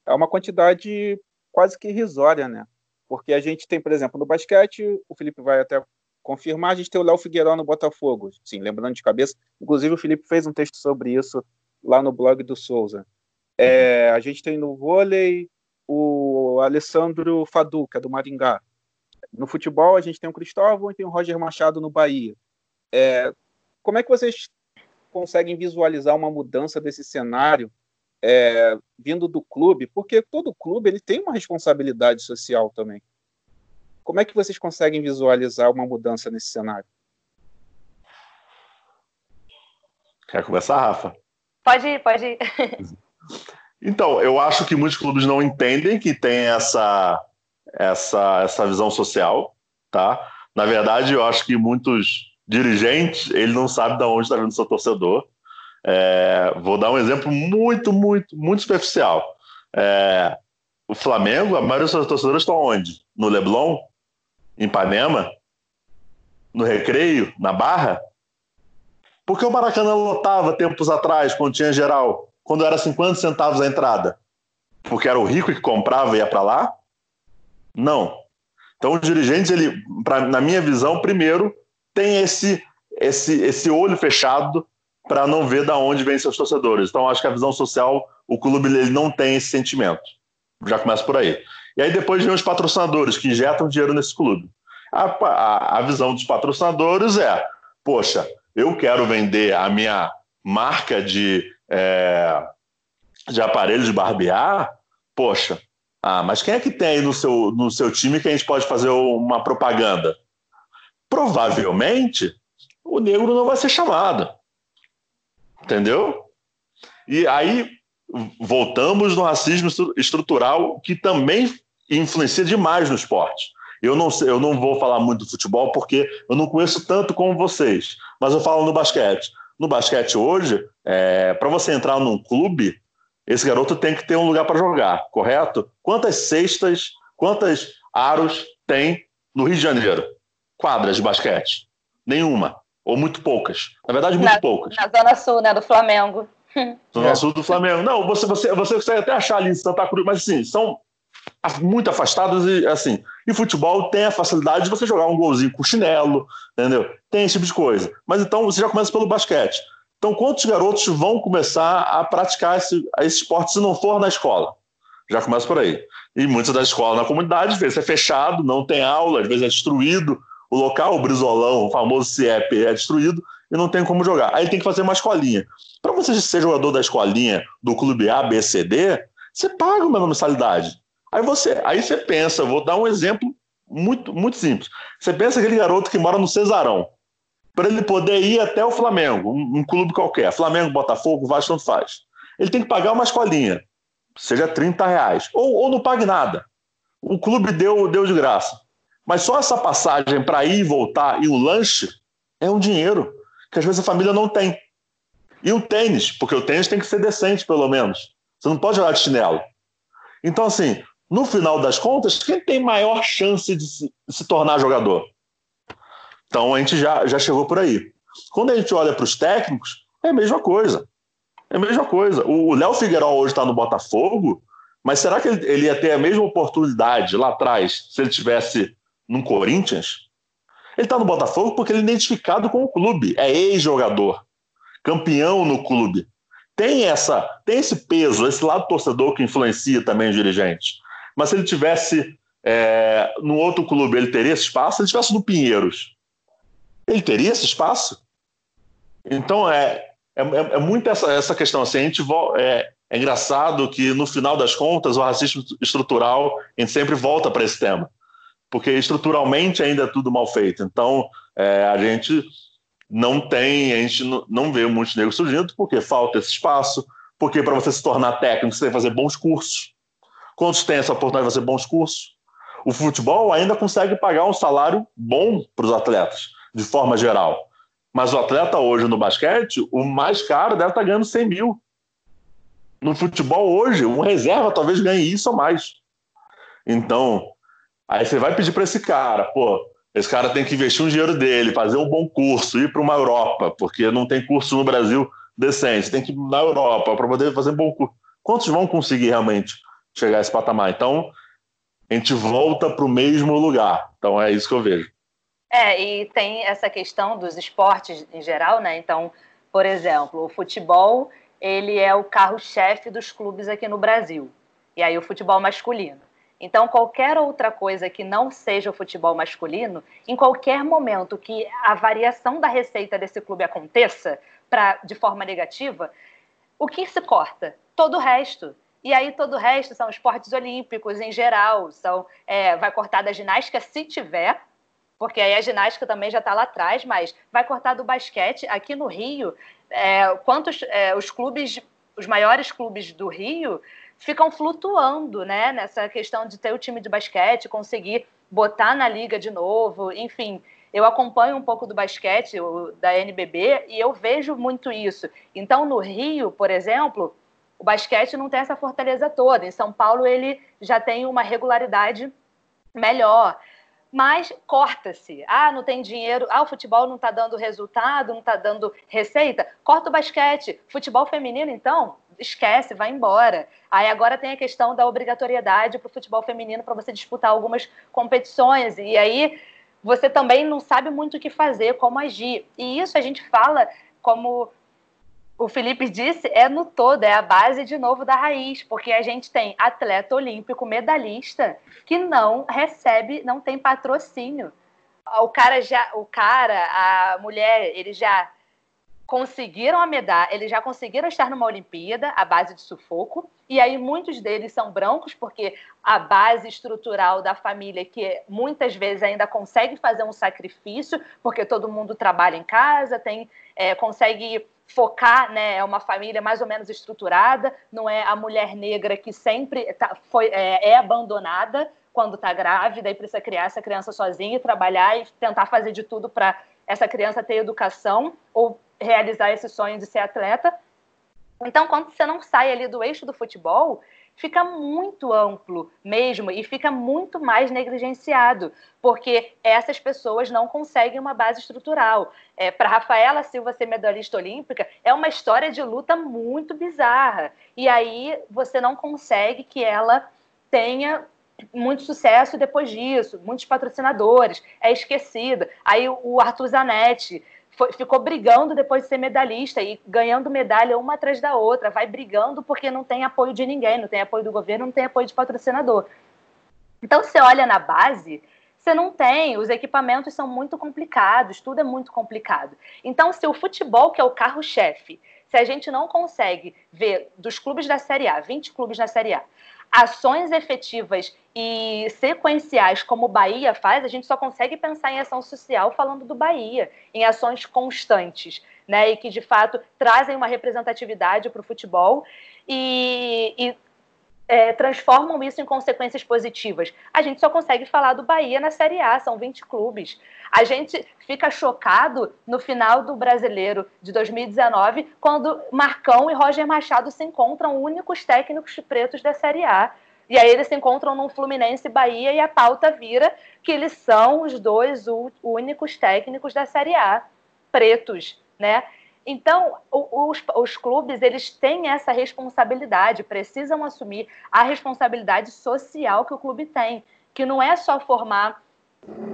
é uma quantidade quase que irrisória, né? Porque a gente tem, por exemplo, no basquete, o Felipe vai até confirmar, a gente tem o Léo Figueiró no Botafogo, sim, lembrando de cabeça. Inclusive, o Felipe fez um texto sobre isso lá no blog do Souza. É, a gente tem no vôlei o Alessandro Fadu, que é do Maringá. No futebol, a gente tem o Cristóvão e tem o Roger Machado no Bahia. É, como é que vocês conseguem visualizar uma mudança desse cenário é, vindo do clube? Porque todo clube ele tem uma responsabilidade social também. Como é que vocês conseguem visualizar uma mudança nesse cenário? Quer começar, Rafa? Pode ir, pode ir. Então, eu acho que muitos clubes não entendem que tem essa, essa, essa visão social, tá? Na verdade, eu acho que muitos dirigentes, ele não sabe de onde está vindo o seu torcedor. É, vou dar um exemplo muito, muito, muito superficial. É, o Flamengo, a maioria dos seus torcedores estão onde? No Leblon? Em Ipanema? No Recreio? Na Barra? Porque o Maracanã lotava tempos atrás, quando tinha geral? quando era 50 centavos a entrada? Porque era o rico que comprava e ia para lá? Não. Então, os dirigentes, ele, pra, na minha visão, primeiro, tem esse, esse, esse olho fechado para não ver da onde vêm seus torcedores. Então, acho que a visão social, o clube ele não tem esse sentimento. Já começa por aí. E aí depois vem os patrocinadores que injetam dinheiro nesse clube. A, a, a visão dos patrocinadores é: poxa, eu quero vender a minha marca de é, de aparelho de barbear, poxa, ah, mas quem é que tem aí no seu, no seu time que a gente pode fazer uma propaganda? Provavelmente o negro não vai ser chamado. Entendeu? E aí voltamos no racismo estrutural que também influencia demais no esporte. Eu não, sei, eu não vou falar muito do futebol porque eu não conheço tanto como vocês, mas eu falo no basquete no basquete hoje, é, para você entrar num clube, esse garoto tem que ter um lugar para jogar, correto? Quantas cestas, quantas aros tem no Rio de Janeiro? Quadras de basquete? Nenhuma. Ou muito poucas. Na verdade, muito na, poucas. Na Zona Sul, né? Do Flamengo. Zona Sul do Flamengo. Não, você, você, você consegue até achar ali em Santa Cruz, mas assim, são muito afastados e assim. E futebol tem a facilidade de você jogar um golzinho com chinelo, entendeu? Tem esse tipo de coisa. Mas então você já começa pelo basquete. Então, quantos garotos vão começar a praticar esse, esse esporte se não for na escola? Já começa por aí. E muitas das escolas na comunidade, às vezes é fechado, não tem aula, às vezes é destruído. O local, o Brizolão, o famoso CIEP, é destruído e não tem como jogar. Aí tem que fazer uma escolinha. Para você ser jogador da escolinha, do clube A, B, C, D, você paga uma mensalidade. Aí você, aí você pensa, vou dar um exemplo muito, muito simples. Você pensa aquele garoto que mora no Cesarão, para ele poder ir até o Flamengo, um, um, clube qualquer, Flamengo, Botafogo, Vasco, tanto faz. Ele tem que pagar uma escolinha, seja 30 reais, ou, ou não pague nada. O clube deu, deu de graça. Mas só essa passagem para ir e voltar e o lanche é um dinheiro que às vezes a família não tem. E o tênis, porque o tênis tem que ser decente, pelo menos. Você não pode jogar de chinelo. Então, assim, no final das contas, quem tem maior chance de se, de se tornar jogador? Então a gente já, já chegou por aí. Quando a gente olha para os técnicos, é a mesma coisa. É a mesma coisa. O Léo Figueiredo hoje está no Botafogo, mas será que ele, ele ia ter a mesma oportunidade lá atrás se ele tivesse no Corinthians? Ele está no Botafogo porque ele é identificado com o clube, é ex-jogador, campeão no clube. Tem essa, tem esse peso, esse lado torcedor que influencia também os dirigentes. Mas se ele tivesse é, no outro clube, ele teria esse espaço? Se ele tivesse no Pinheiros, ele teria esse espaço? Então é, é, é, é muito essa, essa questão. Assim, a gente é, é engraçado que no final das contas o racismo estrutural a gente sempre volta para esse tema, porque estruturalmente ainda é tudo mal feito. Então é, a gente não tem, a gente não vê o Montenegro surgindo porque falta esse espaço, porque para você se tornar técnico você tem que fazer bons cursos. Quantos têm essa oportunidade de fazer bons cursos? O futebol ainda consegue pagar um salário bom para os atletas, de forma geral. Mas o atleta hoje no basquete, o mais caro deve estar tá ganhando 100 mil. No futebol hoje, um reserva talvez ganhe isso ou mais. Então, aí você vai pedir para esse cara, pô, esse cara tem que investir um dinheiro dele, fazer um bom curso, ir para uma Europa, porque não tem curso no Brasil decente, tem que ir na Europa para poder fazer um bom curso. Quantos vão conseguir realmente chegar a esse patamar? Então, a gente volta para o mesmo lugar. Então, é isso que eu vejo. É, e tem essa questão dos esportes em geral, né? Então, por exemplo, o futebol, ele é o carro-chefe dos clubes aqui no Brasil. E aí o futebol masculino. Então, qualquer outra coisa que não seja o futebol masculino, em qualquer momento que a variação da receita desse clube aconteça pra, de forma negativa, o que se corta? Todo o resto. E aí todo o resto são esportes olímpicos em geral, são é, vai cortar da ginástica se tiver, porque aí a ginástica também já está lá atrás, mas vai cortar do basquete. Aqui no Rio, é, quantos é, os clubes, os maiores clubes do Rio ficam flutuando, né? Nessa questão de ter o time de basquete, conseguir botar na liga de novo, enfim. Eu acompanho um pouco do basquete, da NBB, e eu vejo muito isso. Então, no Rio, por exemplo, o basquete não tem essa fortaleza toda. Em São Paulo, ele já tem uma regularidade melhor mas corta-se. Ah, não tem dinheiro. Ah, o futebol não está dando resultado, não está dando receita. Corta o basquete. Futebol feminino, então, esquece, vai embora. Aí agora tem a questão da obrigatoriedade para o futebol feminino para você disputar algumas competições. E aí você também não sabe muito o que fazer, como agir. E isso a gente fala como o Felipe disse, é no todo, é a base de novo da raiz, porque a gente tem atleta olímpico medalhista que não recebe, não tem patrocínio. O cara já, o cara, a mulher, eles já conseguiram a medalha, eles já conseguiram estar numa Olimpíada à base de sufoco, e aí muitos deles são brancos, porque a base estrutural da família, que muitas vezes ainda consegue fazer um sacrifício, porque todo mundo trabalha em casa, tem, é, consegue focar, né, é uma família mais ou menos estruturada, não é a mulher negra que sempre tá, foi, é, é abandonada quando está grávida e precisa criar essa criança sozinha e trabalhar e tentar fazer de tudo para essa criança ter educação ou realizar esse sonho de ser atleta. Então, quando você não sai ali do eixo do futebol, fica muito amplo mesmo e fica muito mais negligenciado, porque essas pessoas não conseguem uma base estrutural. É, Para Rafaela Silva ser medalhista olímpica, é uma história de luta muito bizarra. E aí você não consegue que ela tenha muito sucesso depois disso, muitos patrocinadores, é esquecida. Aí o Arthur Zanetti foi, ficou brigando depois de ser medalhista e ganhando medalha uma atrás da outra, vai brigando porque não tem apoio de ninguém, não tem apoio do governo, não tem apoio de patrocinador. Então, você olha na base, você não tem, os equipamentos são muito complicados, tudo é muito complicado. Então, se o futebol, que é o carro-chefe, se a gente não consegue ver dos clubes da Série A, 20 clubes na Série A, ações efetivas e sequenciais como o Bahia faz, a gente só consegue pensar em ação social falando do Bahia, em ações constantes, né, e que de fato trazem uma representatividade para o futebol. E, e é, transformam isso em consequências positivas. A gente só consegue falar do Bahia na Série A, são 20 clubes. A gente fica chocado no final do Brasileiro de 2019, quando Marcão e Roger Machado se encontram únicos técnicos pretos da Série A. E aí eles se encontram no Fluminense Bahia e a pauta vira que eles são os dois únicos técnicos da Série A, pretos, né? Então, os, os, clubes eles têm essa responsabilidade, precisam assumir a responsabilidade social que o clube tem, que não é só formar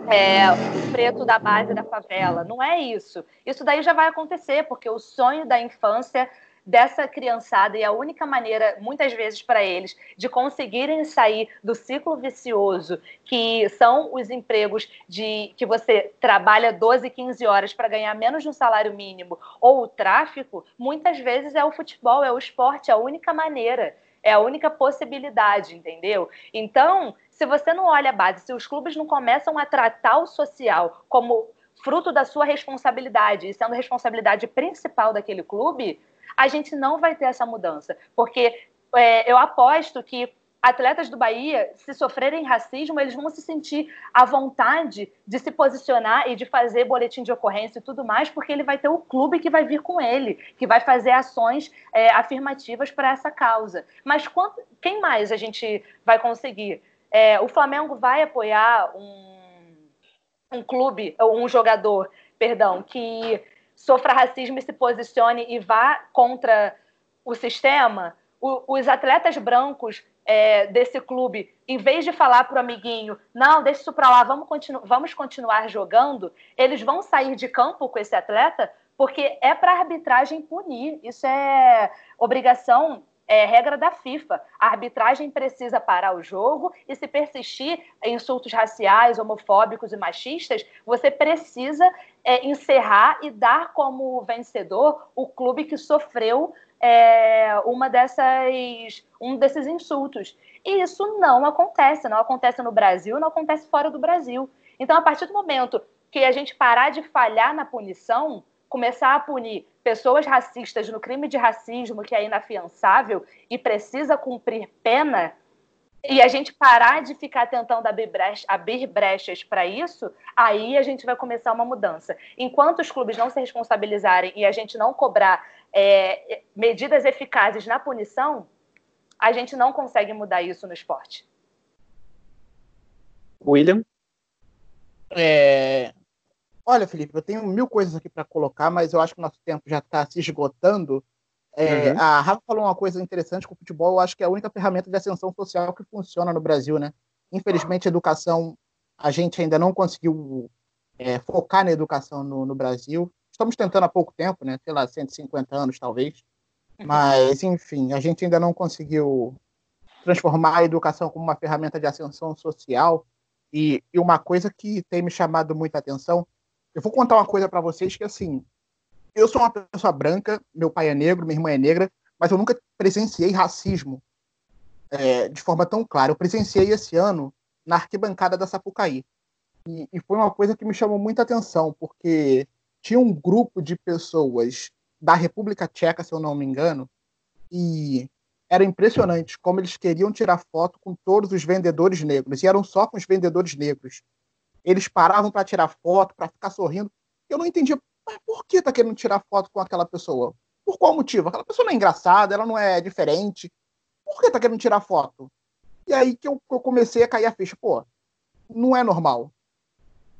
é, o preto da base da favela, não é isso. Isso daí já vai acontecer, porque o sonho da infância dessa criançada e a única maneira, muitas vezes, para eles de conseguirem sair do ciclo vicioso, que são os empregos de que você trabalha 12, 15 horas para ganhar menos de um salário mínimo, ou o tráfico, muitas vezes é o futebol, é o esporte, é a única maneira. É a única possibilidade, entendeu? Então, se você não olha a base, se os clubes não começam a tratar o social como fruto da sua responsabilidade, e sendo responsabilidade principal daquele clube, a gente não vai ter essa mudança. Porque é, eu aposto que atletas do Bahia, se sofrerem racismo, eles vão se sentir à vontade de se posicionar e de fazer boletim de ocorrência e tudo mais, porque ele vai ter o clube que vai vir com ele, que vai fazer ações é, afirmativas para essa causa. Mas quanto, quem mais a gente vai conseguir? É, o Flamengo vai apoiar um, um clube, um jogador, perdão, que sofra racismo e se posicione e vá contra o sistema? O, os atletas brancos é, desse clube, em vez de falar para o amiguinho, não, deixa isso para lá, vamos, continu vamos continuar jogando, eles vão sair de campo com esse atleta porque é para a arbitragem punir. Isso é obrigação, é regra da FIFA. A arbitragem precisa parar o jogo e se persistir insultos raciais, homofóbicos e machistas, você precisa é, encerrar e dar como vencedor o clube que sofreu é, uma dessas, um desses insultos. E isso não acontece, não acontece no Brasil, não acontece fora do Brasil. Então, a partir do momento que a gente parar de falhar na punição, começar a punir pessoas racistas no crime de racismo, que é inafiançável e precisa cumprir pena, e a gente parar de ficar tentando abrir, brecha, abrir brechas para isso, aí a gente vai começar uma mudança. Enquanto os clubes não se responsabilizarem e a gente não cobrar é, medidas eficazes na punição, a gente não consegue mudar isso no esporte. William? É... Olha, Felipe, eu tenho mil coisas aqui para colocar, mas eu acho que o nosso tempo já está se esgotando. É, uhum. A Rafa falou uma coisa interessante com o futebol, eu acho que é a única ferramenta de ascensão social que funciona no Brasil, né? Infelizmente, a educação, a gente ainda não conseguiu é, focar na educação no, no Brasil. Estamos tentando há pouco tempo, né? Sei lá, 150 anos talvez. Mas, enfim, a gente ainda não conseguiu transformar a educação como uma ferramenta de ascensão social. E, e uma coisa que tem me chamado muita atenção, eu vou contar uma coisa para vocês que, assim, eu sou uma pessoa branca, meu pai é negro, minha irmã é negra, mas eu nunca presenciei racismo é, de forma tão clara. Eu presenciei esse ano na arquibancada da Sapucaí. E, e foi uma coisa que me chamou muita atenção, porque tinha um grupo de pessoas da República Tcheca, se eu não me engano, e era impressionante como eles queriam tirar foto com todos os vendedores negros, e eram só com os vendedores negros. Eles paravam para tirar foto, para ficar sorrindo. Eu não entendia mas por que tá querendo tirar foto com aquela pessoa? Por qual motivo? Aquela pessoa não é engraçada, ela não é diferente. Por que tá querendo tirar foto? E aí que eu, eu comecei a cair a ficha. Pô, não é normal.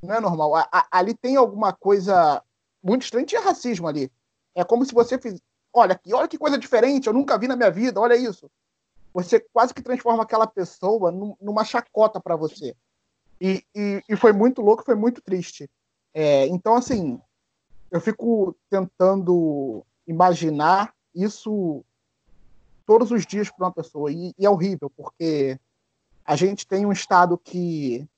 Não é normal. A, a, ali tem alguma coisa muito estranho, tinha racismo ali. É como se você fiz, olha aqui, olha que coisa diferente, eu nunca vi na minha vida, olha isso. Você quase que transforma aquela pessoa numa chacota para você. E, e, e, foi muito louco, foi muito triste. É, então, assim, eu fico tentando imaginar isso todos os dias para uma pessoa. E, e, é horrível, porque a gente tem um Estado que,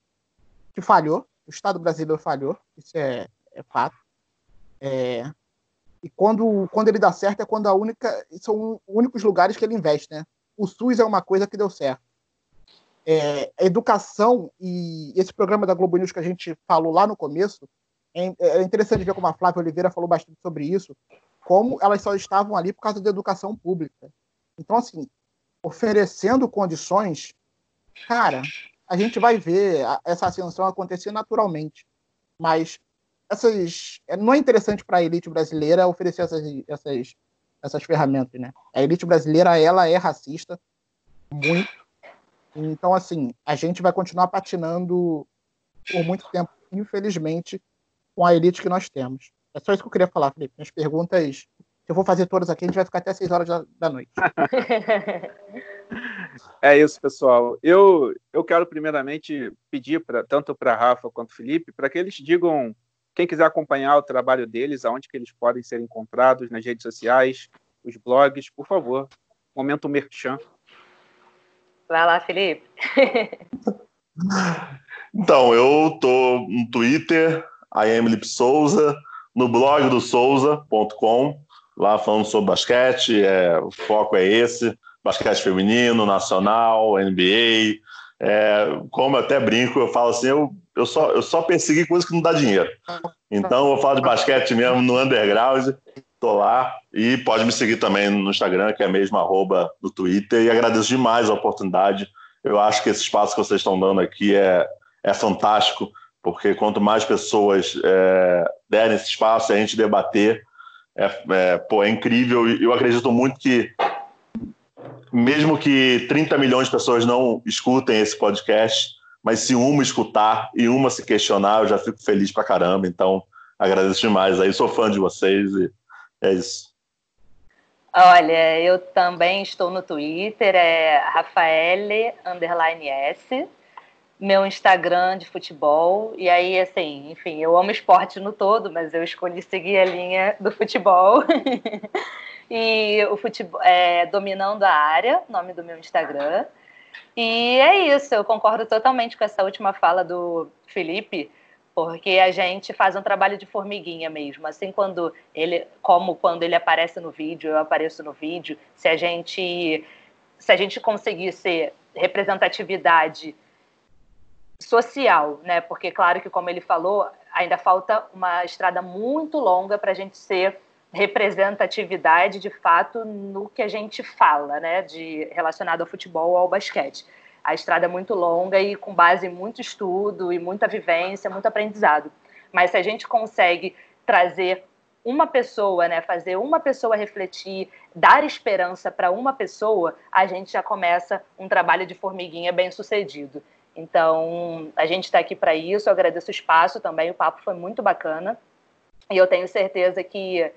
que falhou, o Estado brasileiro falhou, isso é, é fato. É, e quando, quando ele dá certo é quando a única são os únicos lugares que ele investe, né? O SUS é uma coisa que deu certo. É, a educação e esse programa da Globo News que a gente falou lá no começo é, é interessante ver como a Flávia Oliveira falou bastante sobre isso, como elas só estavam ali por causa da educação pública. Então, assim, oferecendo condições, cara, a gente vai ver essa ascensão acontecer naturalmente. Mas essas é, não é interessante para a elite brasileira oferecer essas, essas, essas ferramentas, né? A elite brasileira ela é racista muito. Então assim, a gente vai continuar patinando por muito tempo, infelizmente, com a elite que nós temos. É só isso que eu queria falar, Felipe. As perguntas, eu for fazer todas aqui, a gente vai ficar até 6 horas da, da noite. é isso, pessoal. Eu, eu quero primeiramente pedir pra, tanto para Rafa quanto Felipe para que eles digam quem quiser acompanhar o trabalho deles, aonde que eles podem ser encontrados nas redes sociais, os blogs, por favor. Momento merchan. Vai lá, Felipe. então, eu tô no Twitter, a Emily Souza, no blog do souza.com, lá falando sobre basquete, é, o foco é esse, basquete feminino, nacional, NBA, é, como eu até brinco, eu falo assim, eu eu só, eu só persegui coisas que não dá dinheiro. Então eu falo de basquete mesmo no underground, tô lá. E pode me seguir também no Instagram, que é mesmo arroba no Twitter. E agradeço demais a oportunidade. Eu acho que esse espaço que vocês estão dando aqui é, é fantástico, porque quanto mais pessoas é, derem esse espaço a gente debater, é, é, pô, é incrível. E eu acredito muito que mesmo que 30 milhões de pessoas não escutem esse podcast, mas se uma escutar e uma se questionar, eu já fico feliz pra caramba. Então, agradeço demais. Aí sou fã de vocês e é isso. Olha, eu também estou no Twitter, é Rafaele underline S, meu Instagram de futebol, e aí, assim, enfim, eu amo esporte no todo, mas eu escolhi seguir a linha do futebol. e o futebol é Dominando a Área, nome do meu Instagram. E é isso, eu concordo totalmente com essa última fala do Felipe, porque a gente faz um trabalho de formiguinha mesmo. Assim, quando ele, como quando ele aparece no vídeo, eu apareço no vídeo, se a gente, se a gente conseguir ser representatividade social, né? Porque claro que como ele falou, ainda falta uma estrada muito longa para a gente ser representatividade de fato no que a gente fala, né, de relacionado ao futebol ou ao basquete. A estrada é muito longa e com base em muito estudo e muita vivência, muito aprendizado. Mas se a gente consegue trazer uma pessoa, né, fazer uma pessoa refletir, dar esperança para uma pessoa, a gente já começa um trabalho de formiguinha bem sucedido. Então, a gente está aqui para isso. Eu agradeço o espaço também. O papo foi muito bacana. E eu tenho certeza que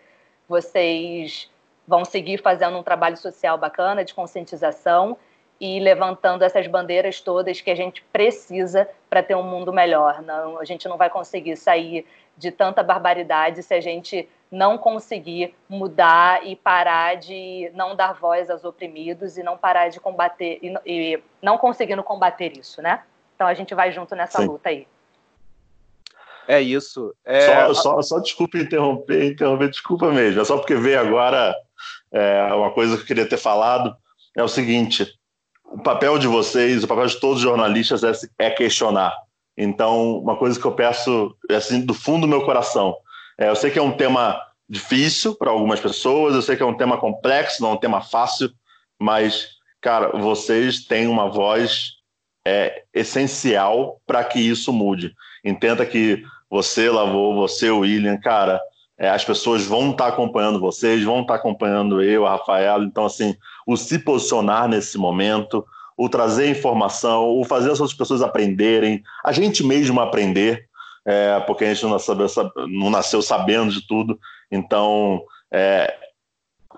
vocês vão seguir fazendo um trabalho social bacana de conscientização e levantando essas bandeiras todas que a gente precisa para ter um mundo melhor. Não, a gente não vai conseguir sair de tanta barbaridade se a gente não conseguir mudar e parar de não dar voz aos oprimidos e não parar de combater e, e não conseguindo combater isso, né? Então a gente vai junto nessa Sim. luta aí. É isso. É... Só, só, só desculpa interromper, interromper, desculpa mesmo. É só porque veio agora é, uma coisa que eu queria ter falado. É o seguinte: o papel de vocês, o papel de todos os jornalistas é, é questionar. Então, uma coisa que eu peço é assim, do fundo do meu coração. É, eu sei que é um tema difícil para algumas pessoas, eu sei que é um tema complexo, não é um tema fácil, mas, cara, vocês têm uma voz é, essencial para que isso mude. Entenda que você, Lavou, você, William, cara, é, as pessoas vão estar tá acompanhando vocês, vão estar tá acompanhando eu, a Rafaela. Então, assim, o se posicionar nesse momento, o trazer informação, o fazer as outras pessoas aprenderem, a gente mesmo aprender, é, porque a gente não nasceu, não nasceu, sabendo de tudo. Então, é,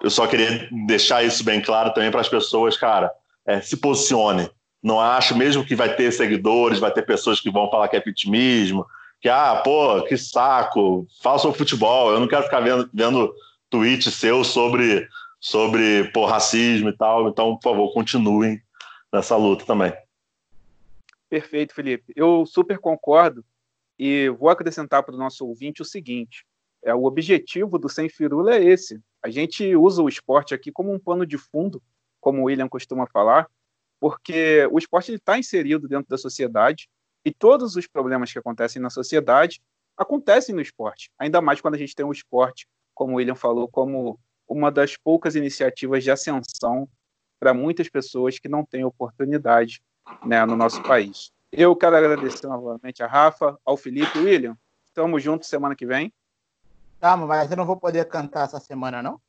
eu só queria deixar isso bem claro também para as pessoas, cara. É, se posicione, não acho, mesmo que vai ter seguidores, vai ter pessoas que vão falar que é vitimismo, que, ah, pô, que saco, fala sobre futebol, eu não quero ficar vendo, vendo tweet seu sobre, sobre pô, racismo e tal, então, por favor, continuem nessa luta também. Perfeito, Felipe. Eu super concordo e vou acrescentar para o nosso ouvinte o seguinte: é o objetivo do Sem Firula é esse. A gente usa o esporte aqui como um pano de fundo, como o William costuma falar, porque o esporte está inserido dentro da sociedade e todos os problemas que acontecem na sociedade acontecem no esporte, ainda mais quando a gente tem o esporte, como o William falou, como uma das poucas iniciativas de ascensão para muitas pessoas que não têm oportunidade né, no nosso país. Eu quero agradecer novamente a Rafa, ao Felipe e William. Estamos juntos semana que vem. Tá, mas eu não vou poder cantar essa semana, não?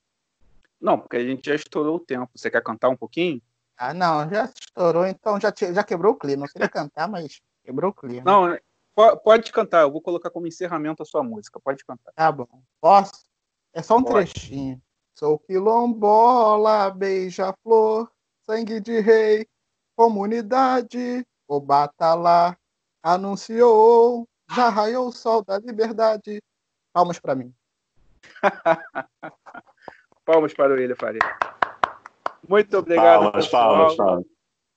Não, porque a gente já estourou o tempo. Você quer cantar um pouquinho? Ah, não, já estourou, então já, já quebrou o clima. Eu queria cantar, mas quebrou o clima. Não, pode cantar, eu vou colocar como encerramento a sua música. Pode cantar. Tá bom. Posso? É só um pode. trechinho. Sou quilombola, beija-flor, sangue de rei, comunidade, o batalá anunciou, já raiou o sol da liberdade. Palmas para mim. Palmas para o William Faria. Muito obrigado. Palmas, palmas, palmas.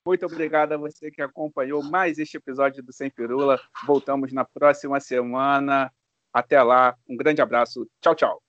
Muito obrigado a você que acompanhou mais este episódio do Sem Pirula. Voltamos na próxima semana. Até lá. Um grande abraço. Tchau, tchau.